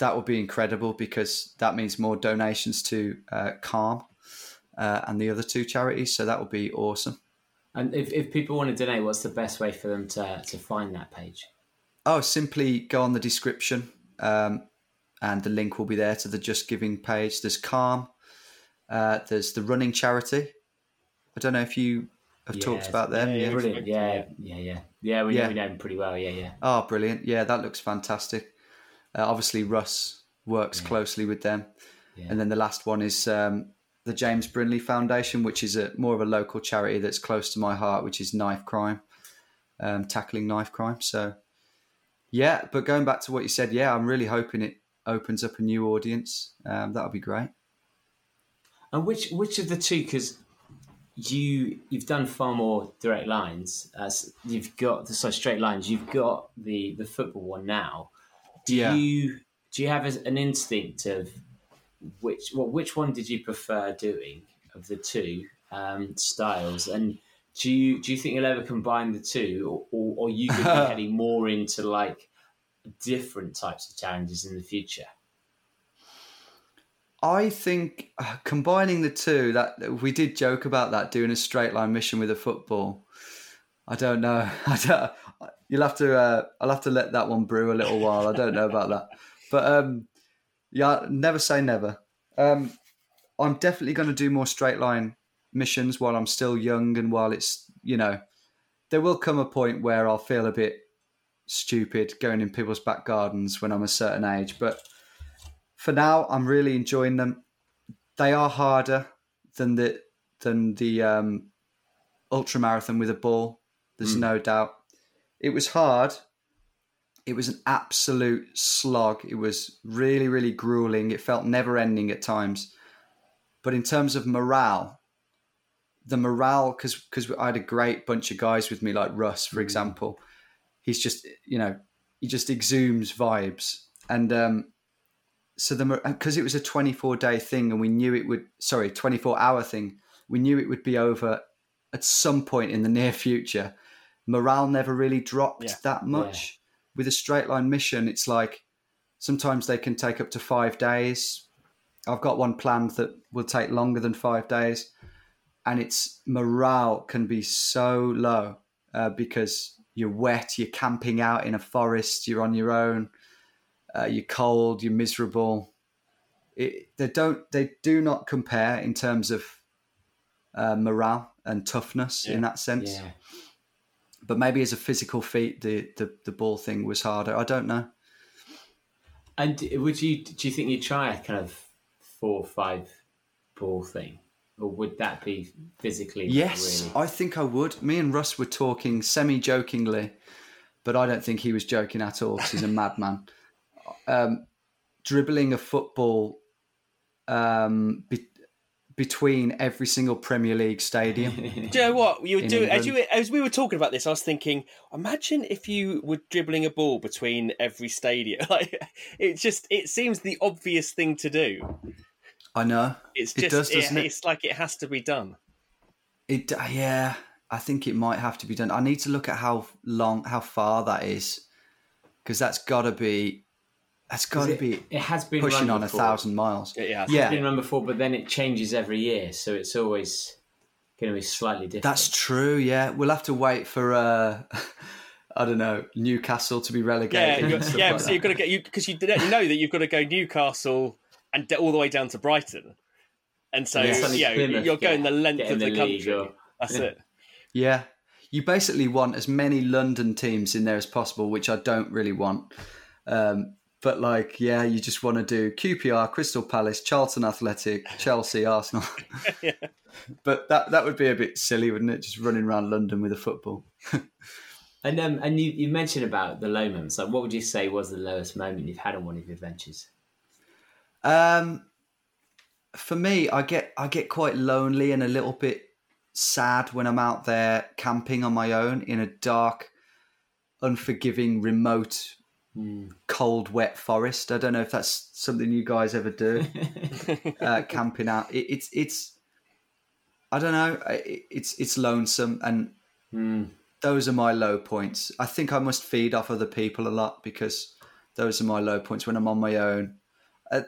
that would be incredible because that means more donations to uh, Calm uh, and the other two charities. So that would be awesome. And if, if people want to donate, what's the best way for them to, to find that page? Oh, simply go on the description um, and the link will be there to the Just Giving page. There's Calm, uh, there's the Running Charity. I don't know if you have talked about them. Yeah, Yeah, yeah. Brilliant. Yeah, yeah, yeah. Yeah, we, Yeah. we know them pretty well. Yeah, yeah. Oh, brilliant. Yeah, that looks fantastic. Uh, obviously, Russ works closely with them. Yeah. And then the last one is um, the James Brindley Foundation, which is a more of a local charity that's close to my heart, which is knife crime, um, tackling knife crime. So, yeah, but going back to what you said, yeah, I'm really hoping it opens up a new audience. Um, that would be great. And which which of the two? Because you you've done far more direct lines. As you've got the so straight lines. You've got the the football one now. Do Yeah. you do you have a- an instinct of which well which one did you prefer doing of the two um, styles? And do you do you think you'll ever combine the two, or or, or you could be heading more into like different types of challenges in the future? I think uh, combining the two that we did joke about that doing a straight line mission with a football. I don't know. I don't, you'll have to. Uh, I'll have to let that one brew a little while. I don't know about that, but um, yeah, never say never. Um, I'm definitely going to do more straight line missions while I'm still young and while it's you know, there will come a point where I'll feel a bit stupid going in people's back gardens when I'm a certain age, but for now, I'm really enjoying them. They are harder than the than the um, ultra marathon with a ball. There's no doubt. It was hard. It was an absolute slog. It was really, really grueling. It felt never ending at times. But in terms of morale, the morale, because because I had a great bunch of guys with me, like Russ, for example. He's just, you know, he just exudes vibes, and um, so the because it was a 24 day thing and we knew it would sorry 24 hour thing we knew it would be over at some point in the near future morale never really dropped Yeah. that much with a straight line mission it's like sometimes they can take up to five days i've got one planned that will take longer than five days and its morale can be so low uh, because you're wet, you're camping out in a forest, you're on your own, uh, you're cold, you're miserable. It, they don't, they do not compare in terms of uh, morale and toughness in that sense. Yeah. But maybe as a physical feat, the, the the ball thing was harder. I don't know. And would you do you think you'd try a kind of four or five ball thing? Or would that be physically Yes, really? I think I would. Me and Russ were talking semi jokingly, but I don't think he was joking at all 'cause he's a madman. Um, dribbling a football um, be- between every single Premier League stadium. Do you know what you In doing as you as we were talking about this? I was thinking, imagine if you were dribbling a ball between every stadium. Like it just it seems the obvious thing to do. I know. It's It just does, doesn't it? it's like it has to be done. It uh, yeah, I think it might have to be done. I need to look at how long, how far that is, because that's got to be, that's got to be it has been pushing run on a thousand miles. It has. Yeah, It's been run before, but then it changes every year, so it's always going to be slightly different. That's true. Yeah, we'll have to wait for uh, I don't know Newcastle to be relegated. you're- yeah. like so that. you've got to get you because you you know that you've got to go Newcastle and d- all the way down to Brighton, and so Yeah, suddenly yeah, Plymouth you're going get- the length get of the, the country. or- That's Yeah. it. Yeah, you basically want as many London teams in there as possible, which I don't really want. Um, but like, yeah, you just want to do QPR, Crystal Palace, Charlton Athletic, Chelsea, Arsenal. But that that would be a bit silly, wouldn't it? Just running around London with a football. And um, and you, you mentioned about the low moments. Like, what would you say was the lowest moment you've had on one of your adventures? Um, for me, I get I get quite lonely and a little bit sad when I'm out there camping on my own in a dark, unforgiving, remote, cold, wet forest. I don't know if that's something you guys ever do, uh, camping out. It, it's it's I don't know. It, it's it's lonesome, and those are my low points. I think I must feed off other people a lot because those are my low points when I'm on my own. Uh,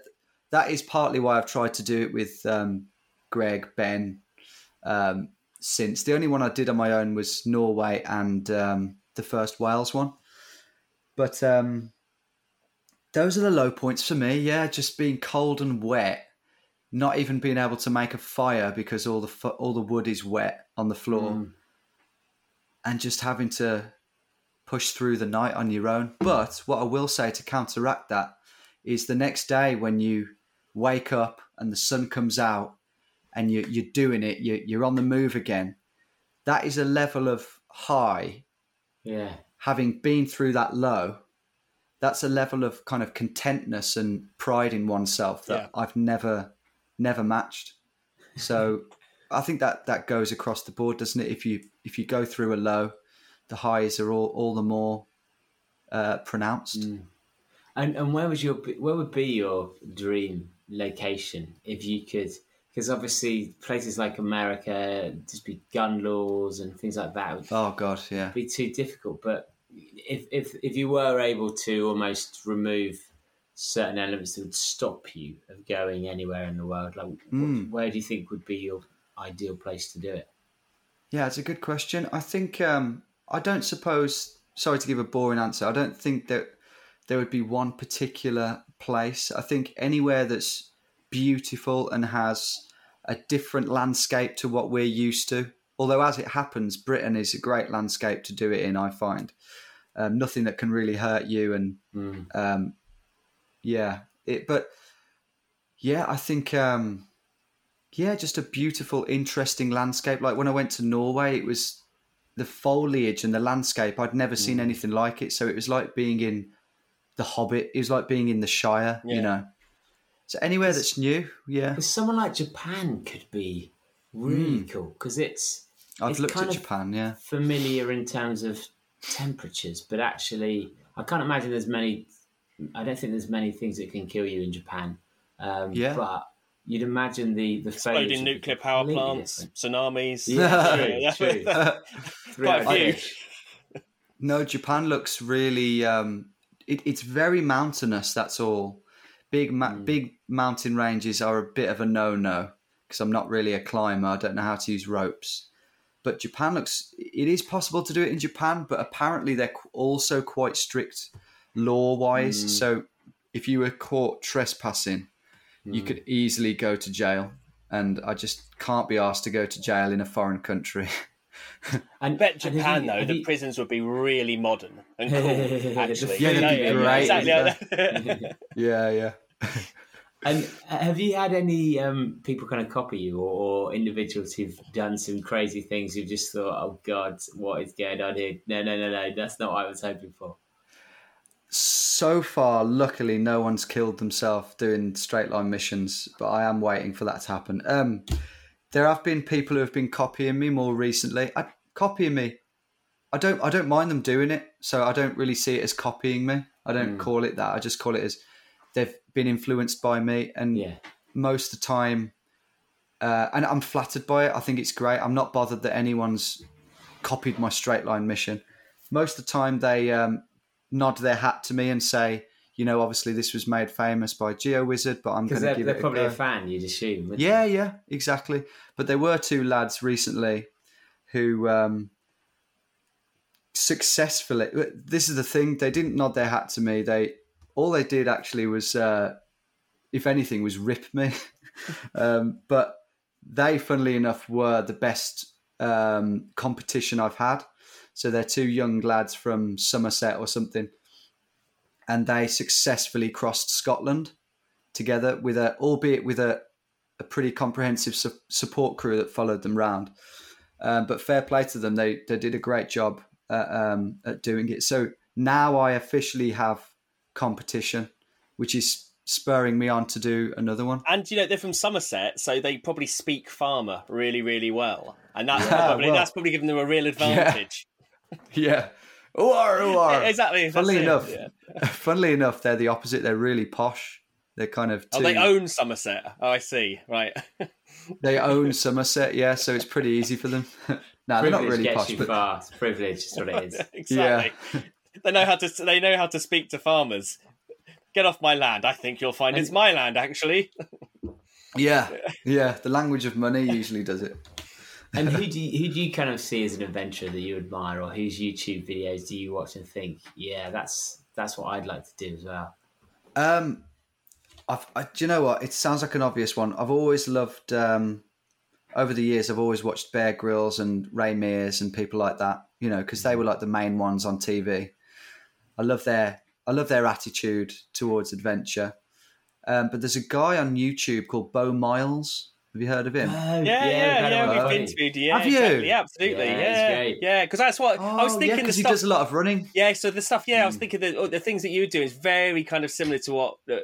that is partly why I've tried to do it with um, Greg, Ben. Um, since the only one I did on my own was Norway and um, the first Wales one, but um, those are the low points for me. Yeah, just being cold and wet, not even being able to make a fire because all the all the wood is wet on the floor, and just having to push through the night on your own. But what I will say to counteract that is the next day when you wake up and the sun comes out and you, you're doing it, you, you're on the move again. That is a level of high, Yeah, having been through that low. That's a level of kind of contentness and pride in oneself that Yeah. I've never, never matched. So I think that that goes across the board, doesn't it? If you if you go through a low, the highs are all all the more uh, pronounced. and and where was your where would be your dream location if you could? Because obviously places like America, just be gun laws and things like that would Oh God, yeah. be too difficult. But if if if you were able to almost remove certain elements that would stop you of going anywhere in the world, like Hmm. wh- where do you think would be your ideal place to do it? Yeah, it's a good question. I think um, I don't suppose. Sorry to give a boring answer. I don't think that there would be one particular place. I think anywhere that's beautiful and has a different landscape to what we're used to. Although, as it happens, Britain is a great landscape to do it in. I find um, nothing that can really hurt you, and um, yeah, it. But yeah, I think. Um, yeah, just a beautiful, interesting landscape. Like when I went to Norway, it was the foliage and the landscape. I'd never seen anything like it. So it was like being in the Hobbit. It was like being in the Shire, Yeah. you know. So anywhere that's new, yeah. Someone like Japan could be really Hmm. cool because it's I've it's looked at Japan, yeah. familiar in terms of temperatures, but actually, I can't imagine there's many. I don't think there's many things that can kill you in Japan. Um, Yeah. but you'd imagine the the foliage Exploding nuclear power plants, different. tsunamis. Yeah, true, true. Quite a few. No, Japan looks really. Um, it, it's very mountainous. That's all. Big, ma- big mountain ranges are a bit of a no-no because I'm not really a climber. I don't know how to use ropes. But Japan looks, it is possible to do it in Japan, but apparently they're also quite strict law wise. Mm. So if you were caught trespassing, you Mm. could easily go to jail. And I just can't be asked to go to jail in a foreign country. And I bet and have Japan though, the you- prisons would be really modern and cool. Actually, Yeah, they'd be You know, great, Exactly. yeah, yeah. And have you had any um, people kind of copy you, or, or individuals who've done some crazy things? Who've just thought, "Oh God, what is going on here?" No, no, no, no. That's not what I was hoping for. So far, luckily, no one's killed themselves doing straight line missions, but I am waiting for that to happen. Um, there have been people who have been copying me more recently. I, copying me, I don't, I don't mind them doing it, so I don't really see it as copying me. I don't Mm. call it that. I just call it as they've been influenced by me, and Yeah, most of the time, uh, and I'm flattered by it. I think it's great. I'm not bothered that anyone's copied my straight line mission. Most of the time, they um, nod their hat to me and say, you know, obviously this was made famous by GeoWizard, but I'm going to they're, give they're it a probably go. a fan. You'd assume. Yeah, yeah, exactly. But there were two lads recently who um, successfully. This is the thing. They didn't nod their hat to me. They all they did actually was, uh, if anything, was rip me. um, but they, funnily enough, were the best um, competition I've had. So they're two young lads from Somerset or something, and they successfully crossed Scotland together with a, albeit with a, a pretty comprehensive su- support crew that followed them round. Um, but fair play to them; they they did a great job uh, um, at doing it. So now I officially have competition, which is spurring me on to do another one. And you know they're from Somerset, so they probably speak farmer really, really well, and that's Yeah, probably well- that's probably giving them a real advantage. yeah. Ooar, ooar. exactly. Funnily it, enough, yeah. funnily enough, they're the opposite. They're really posh. They're kind of Oh, they own Somerset. Oh, I see. Right. they own Somerset, yeah. So it's pretty easy for them. no, they're not really gets posh, you but far. It's privilege. That's what it is. exactly. They know how to. They know how to speak to farmers. Get off my land. I think you'll find it's my land. Actually, yeah, yeah. The language of money usually does it. And who do you, who do you kind of see as an adventurer that you admire, or whose YouTube videos do you watch and think, yeah, that's that's what I'd like to do as well? Um, I've, I, do you know what? It sounds like an obvious one. I've always loved. Um, over the years, I've always watched Bear Grylls and Ray Mears and people like that. You know, because they were like the main ones on TV. I love their I love their attitude towards adventure. Um, but there's a guy on YouTube called Beau Miles. Have you heard of him? Oh, yeah, we've yeah, yeah. We've the been podcast. interviewed. Yeah, Have you? exactly. Yeah, absolutely. Yeah, Yeah, he's great. yeah. Because that's what I was Oh, thinking. yeah, the because he does a lot of running. Yeah, so the stuff. Yeah, I was Mm. thinking that oh, the things that you do is very kind of similar to what uh,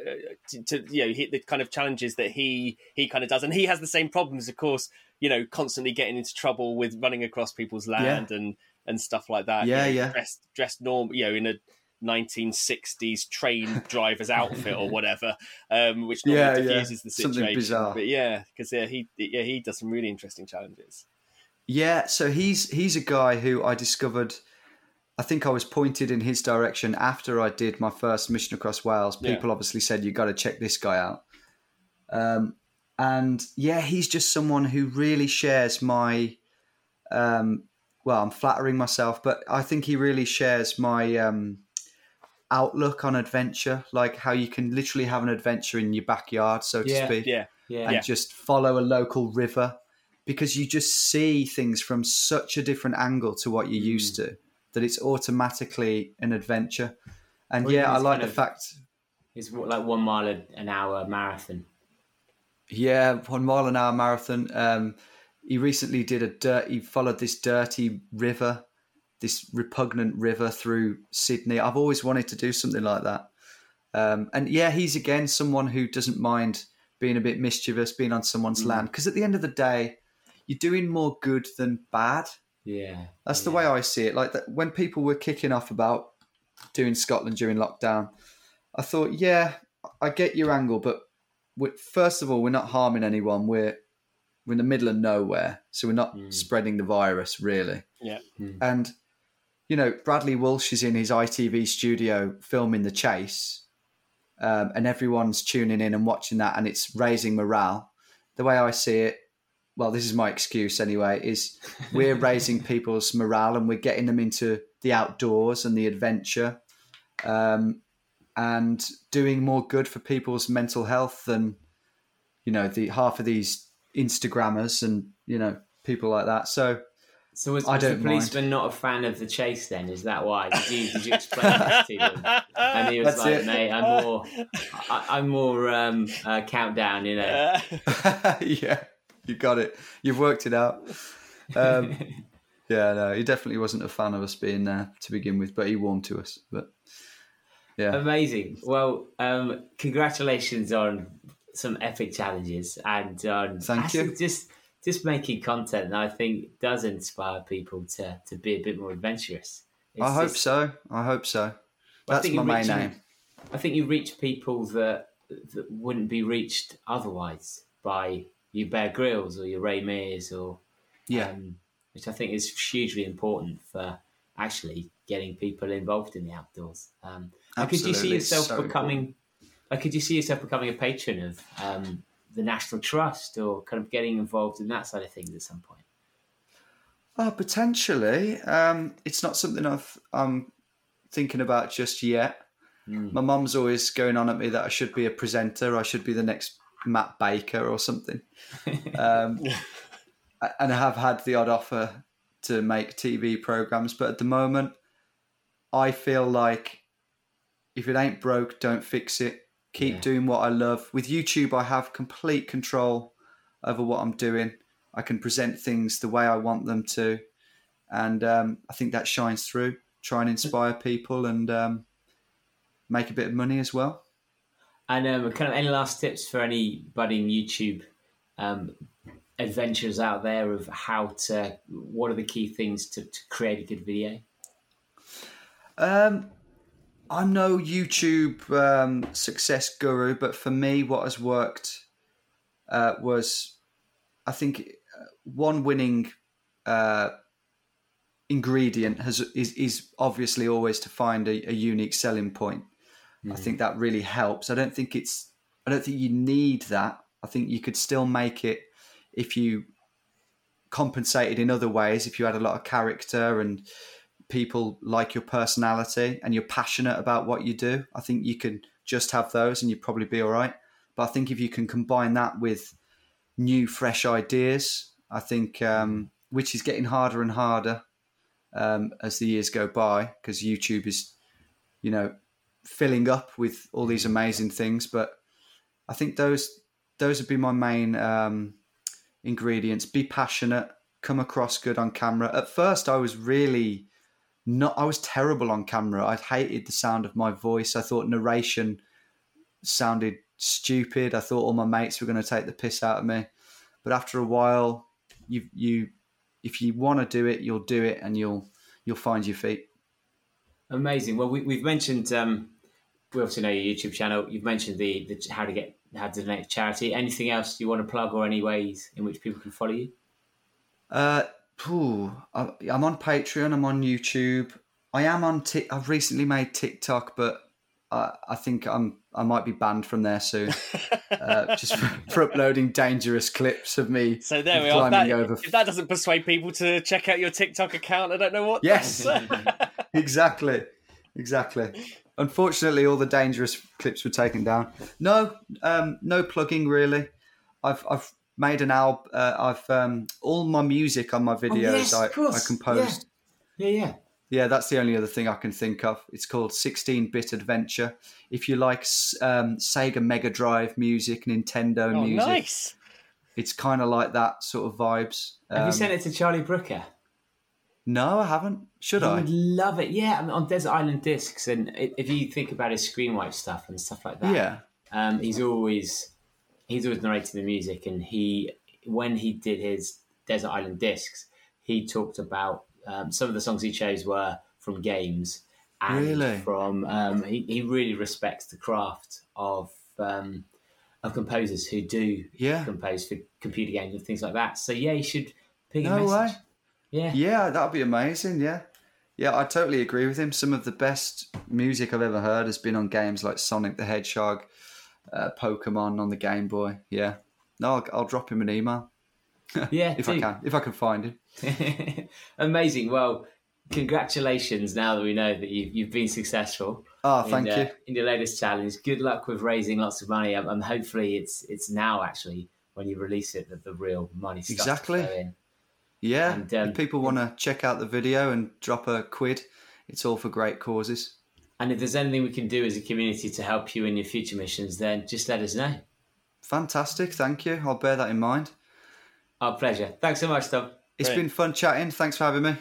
to, to you know he, the kind of challenges that he he kind of does, and he has the same problems, of course. You know, constantly getting into trouble with running across people's land and and stuff like that. Yeah, you know, yeah. Dressed dressed norm, you know, in a 1960s train driver's outfit or whatever, um, which normally Yeah, yeah. diffuses the Something situation. bizarre. But yeah, because yeah, he yeah he does some really interesting challenges. Yeah, so he's he's a guy who I discovered. I think I was pointed in his direction after I did my first mission across Wales. Yeah. People obviously said you got to check this guy out. Um, and yeah, he's just someone who really shares my. Um, well, I'm flattering myself, but I think he really shares my um, outlook on adventure, like how you can literally have an adventure in your backyard, so to Yeah, speak Yeah, Yeah, and just follow a local river because you just see things from such a different angle to what you're used to that it's automatically an adventure. And Or yeah, I like the of- fact, it's like one mile an hour marathon. yeah, one mile an hour marathon. Um, he recently did a dirt. He followed this dirty river, this repugnant river through Sydney. I've always wanted to do something like that. Um, and yeah, he's again someone who doesn't mind being a bit mischievous, being on someone's land. Because at the end of the day, you're doing more good than bad. Yeah, That's the yeah. way I see it. Like that, when people were kicking off about doing Scotland during lockdown, I thought, yeah, I get your angle, but we first of all, we're not harming anyone. We're we're in the middle of nowhere, so we're not Mm. spreading the virus really. yeah. And you know, Bradley Walsh is in his ITV studio filming the chase, um, and everyone's tuning in and watching that, and it's raising morale. the way I see it, well, this is my excuse anyway, is we're raising people's morale and we're getting them into the outdoors and the adventure, um, and doing more good for people's mental health than you know the half of these Instagrammers and you know people like that. So So was, I was the policeman not a fan of the chase then? Is that why? Did you, did you explain that to him? And he was That's like, it. mate, I'm more, I, I'm more um, uh, countdown, you know. yeah, you got it. You've worked it out. Um, yeah, no, he definitely wasn't a fan of us being there to begin with, but he warmed to us. But yeah, Amazing. Well, um, congratulations on some epic challenges and on Thank you. just just making content that I think does inspire people to to be a bit more adventurous. I hope just- so. I hope so. That's my main aim. I think you reach people that that wouldn't be reached otherwise by your Bear Grylls or your Ray Mears or Yeah, um, which I think is hugely important for actually getting people involved in the outdoors. Um, could you see yourself so becoming? Like, could you see yourself becoming a patron of um, the National Trust or kind of getting involved in that side of things at some point? Oh, potentially. Um, it's not something I've, I'm thinking about just yet. My mum's always going on at me that I should be a presenter. I should be the next Matt Baker or something. Um, and I have had the odd offer to make TV programs, but at the moment, I feel like if it ain't broke, don't fix it. Keep Yeah. doing what I love. With YouTube, I have complete control over what I'm doing. I can present things the way I want them to, and um, I think that shines through. Try and inspire people and um, make a bit of money as well. And um, kind of any last tips for any budding YouTube um, adventures out there of how to? What are the key things to, to create a good video? Um, I'm no YouTube um, success guru, but for me, what has worked uh, was, I think, uh, one winning uh, ingredient has is, is obviously always to find a, a unique selling point. I think that really helps. I don't think it's. I don't think you need that. I think you could still make it if you compensated in other ways. If you had a lot of character and people like your personality and you're passionate about what you do, I think you can just have those and you'd probably be all right. But I think if you can combine that with new, fresh ideas, I think, um, which is getting harder and harder um, as the years go by, because YouTube is, you know, filling up with all these amazing things. But I think those those would be my main um, ingredients. Be passionate, come across good on camera. At first, I was really not. I was terrible on camera. I hated the sound of my voice. I thought narration sounded stupid. I thought all my mates were going to take the piss out of me. But after a while, you you if you want to do it, you'll do it, and you'll you'll find your feet. Amazing. Well, we, we've mentioned um, we obviously know your YouTube channel. You've mentioned the, the how to get how to donate to charity. Anything else you want to plug, or any ways in which people can follow you? Uh, phew, I, I'm on Patreon. I'm on YouTube. I am on. I've recently made TikTok, but I, I think I'm. I might be banned from there soon, uh, just for, for uploading dangerous clips of me. So there we are. That, over. if that doesn't persuade people to check out your TikTok account, I don't know what. Yes. exactly, exactly. Unfortunately, all the dangerous clips were taken down. No, um, no plugging really. I've I've made an album. Uh, I've um, all my music on my videos. Oh, yes, I, of. I composed. Yeah, yeah. Yeah, that's the only other thing I can think of. It's called 16 Bit Adventure. If you like um, Sega Mega Drive music, Nintendo Oh, music, nice. it's kind of like that sort of vibes. Have Um, you sent it to Charlie Brooker? no, I haven't. Should He I? would love it. Yeah, I mean, on Desert Island Discs, and if you think about his screenwipe stuff and stuff like that, Yeah. um, he's always he's always narrating the music, and he when he did his Desert Island Discs, he talked about um, some of the songs he chose were from games and Really? from um, he, he really respects the craft of um, of composers who do Yeah. compose for computer games and things like that. So yeah, you should a No message. way. Yeah. Yeah, that'd be amazing. Yeah. Yeah, I totally agree with him. Some of the best music I've ever heard has been on games like Sonic the Hedgehog, uh, Pokemon on the Game Boy. Yeah. no, I'll, I'll drop him an email Yeah, if I can, if I can find him. Amazing. Well, congratulations now that we know that you've, you've been successful. Oh, in, thank uh, you. In your latest challenge. Good luck with raising lots of money. And, and hopefully it's it's now actually when you release it that the real money starts Exactly. Yeah, And, um, if people want to check out the video and drop a quid, it's all for great causes. And if there's anything we can do as a community to help you in your future missions, then just let us know. Fantastic, thank you. I'll bear that in mind. Our pleasure. Thanks so much, Tom. It's Great. been fun chatting. Thanks for having me.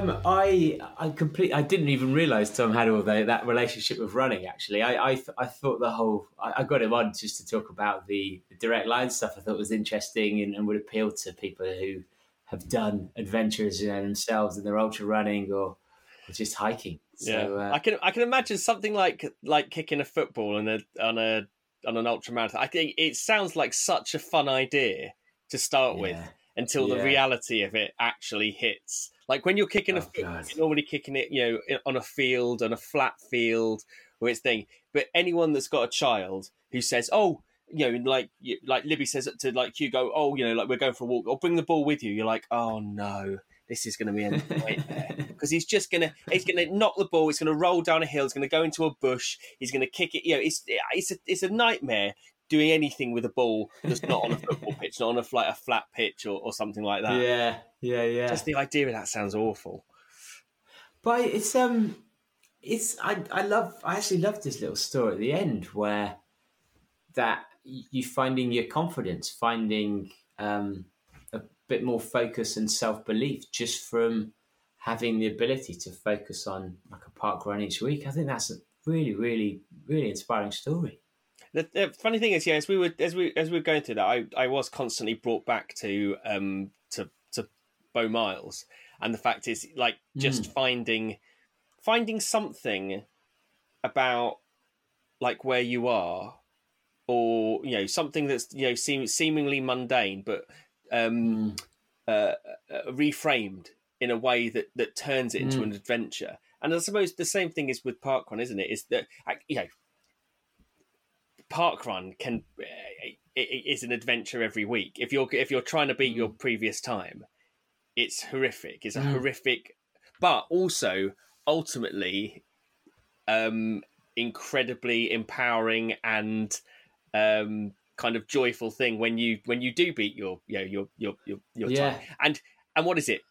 Um, I I complete. I didn't even realise Tom had all the, that relationship with running. Actually, I I, th- I thought the whole. I, I got him on just to talk about the, the direct line stuff. I thought was interesting and, and would appeal to people who have done adventures you know, themselves in their ultra running or, or just hiking. So, yeah, uh, I can I can imagine something like like kicking a football on a on a on an ultra marathon. I think it sounds like such a fun idea to start with Yeah. until the Yeah. reality of it actually hits. Like when you're kicking a Oh, football, God. you're normally kicking it, you know, on a field, on a flat field, or it's thing. But anyone that's got a child who says, "Oh," you know, like you- like Libby says to like Hugo, "Oh, you know, like we're going for a walk, or bring the ball with you," you're like, "Oh no." This is going to be a nightmare because he's just gonna he's gonna knock the ball. It's gonna roll down a hill. It's gonna go into a bush. He's gonna kick it. You know, it's it's a it's a nightmare doing anything with a ball that's not on a football pitch, not on a like a flat pitch or, or something like that. yeah, yeah, yeah. Just the idea of that sounds awful. But it's um, it's I I love I actually love this little story at the end where that you finding your confidence, finding um a bit more focus and self belief just from having the ability to focus on like a park run each week. I think that's a really, really, really inspiring story. The, the funny thing is, yeah, as we were as we as we were going through that, I, I was constantly brought back to um to to Beau Miles, and the fact is, like, just finding finding something about like where you are, or you know something that's you know seem, seemingly mundane, but um uh, uh, reframed in a way that that turns it into an adventure. And I suppose the same thing is with parkrun, isn't it? Is that you know parkrun can it, it is an adventure every week. If you're if you're trying to beat your previous time, it's horrific. It's a horrific, but also ultimately um, incredibly empowering and um, kind of joyful thing when you when you do beat your you know, your your your your Yeah. time. And and what is it?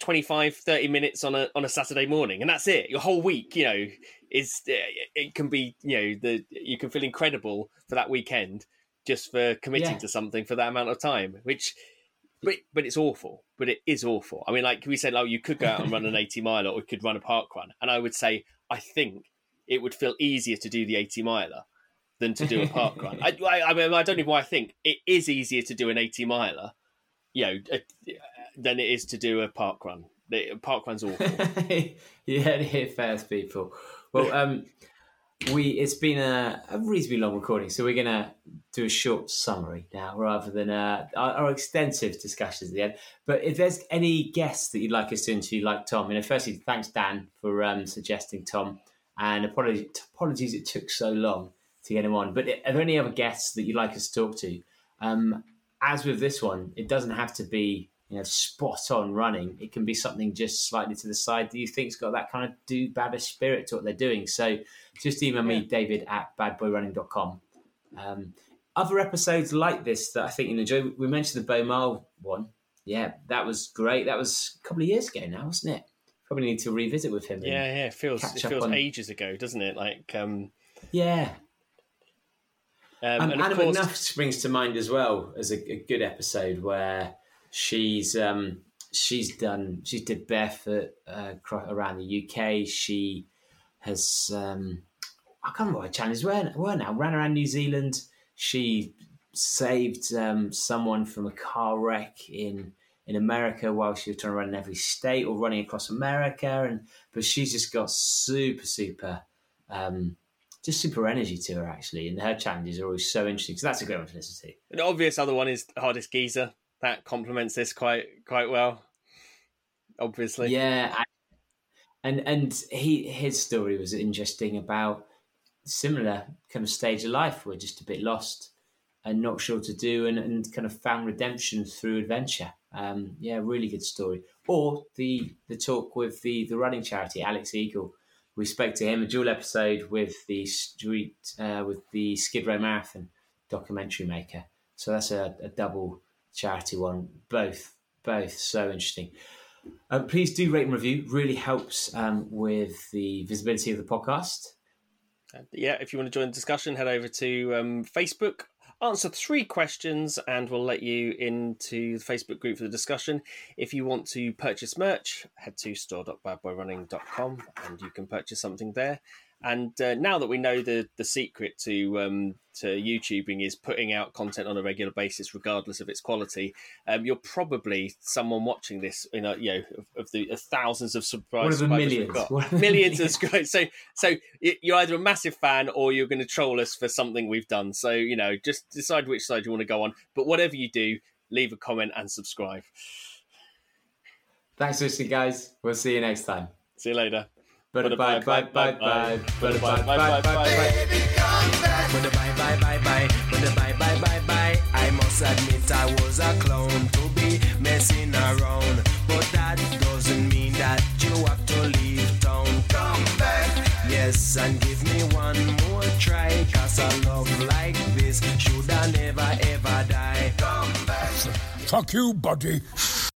25 30 minutes on a on a saturday morning and that's it. Your whole week you know is uh, it can be you know the you can feel incredible for that weekend just for committing Yeah. to something for that amount of time which but but it's awful but it is awful. I mean like we said oh you could go out and run an 80 mile or you could run a park run and i would say i think it would feel easier to do the 80 miler than to do a park run. I, I, I mean i don't know why i think it is easier to do an 80 miler you know than it is to do a park run the park run's awful you heard it first, people. Well, um, we it's been a, a reasonably long recording, so we're gonna do a short summary now rather than uh, our, our extensive discussions at the end. But if there's any guests that you'd like us to interview, like Tom, you know, firstly, thanks Dan for um, suggesting Tom, and apologies, apologies it took so long to get him on. But are there any other guests that you'd like us to talk to? Um, as with this one, it doesn't have to be you know spot on running. It can be something just slightly to the side that you think it's got that kind of do better spirit to what they're doing. So just email me, David at badboyrunning.com. Um, other episodes like this that I think you'll enjoy. We mentioned the Beau Mile one. Yeah, that was great. That was a couple of years ago now, wasn't it? Probably need to revisit with him. yeah yeah it feels it feels on- ages ago doesn't it like um, yeah. um and Anna of course McNuff springs to mind as well as a, a good episode where she's um, she's done she did barefoot uh, around the UK. She has um, I can't remember what her challenges were, were now. Ran around New Zealand. She saved um, someone from a car wreck in in America while she was trying to run in every state or running across America. And but she's just got super super. Um, just super energy to her actually, and her challenges are always so interesting. So that's a great one to listen to. an obvious other one is hardest geezer that complements this quite quite well obviously. Yeah, and and he his story was interesting about similar kind of stage of life. We're just a bit lost and not sure to do, and, and kind of found redemption through adventure. Um, yeah, really good story. Or the the talk with the the running charity, Alex Eagle. We spoke to him a dual episode with the street uh, with the Skid Row Marathon documentary maker. So that's a, a double charity one. Both both so interesting. Uh, please do rate and review. Really helps um, with the visibility of the podcast. Yeah, if you want to join the discussion, head over to um, Facebook answer three questions and we'll let you into the Facebook group for the discussion. If you want to purchase merch, head to store.badboyrunning.com and you can purchase something there. And uh, now that we know the the secret to um, to YouTubing is putting out content on a regular basis, regardless of its quality, um, you're probably someone watching this. in know, you know, of, of the of thousands of subscribers. One of the millions. Got. millions of subscribers. So, so you're either a massive fan or you're going to troll us for something we've done. So, you know, just decide which side you want to go on. But whatever you do, leave a comment and subscribe. Thanks for listening, guys. We'll see you next time. See you later. Bye bye bye bye bye. Bye bye bye bye bye. Baby, come back. Bye bye bye bye. Bye bye bye bye. I must admit I was a clown to be messing around, but that doesn't mean that you have to leave town. Come back. Yes, and give me one more try, cause a love like this should I never ever die. Come back. Fuck you, buddy.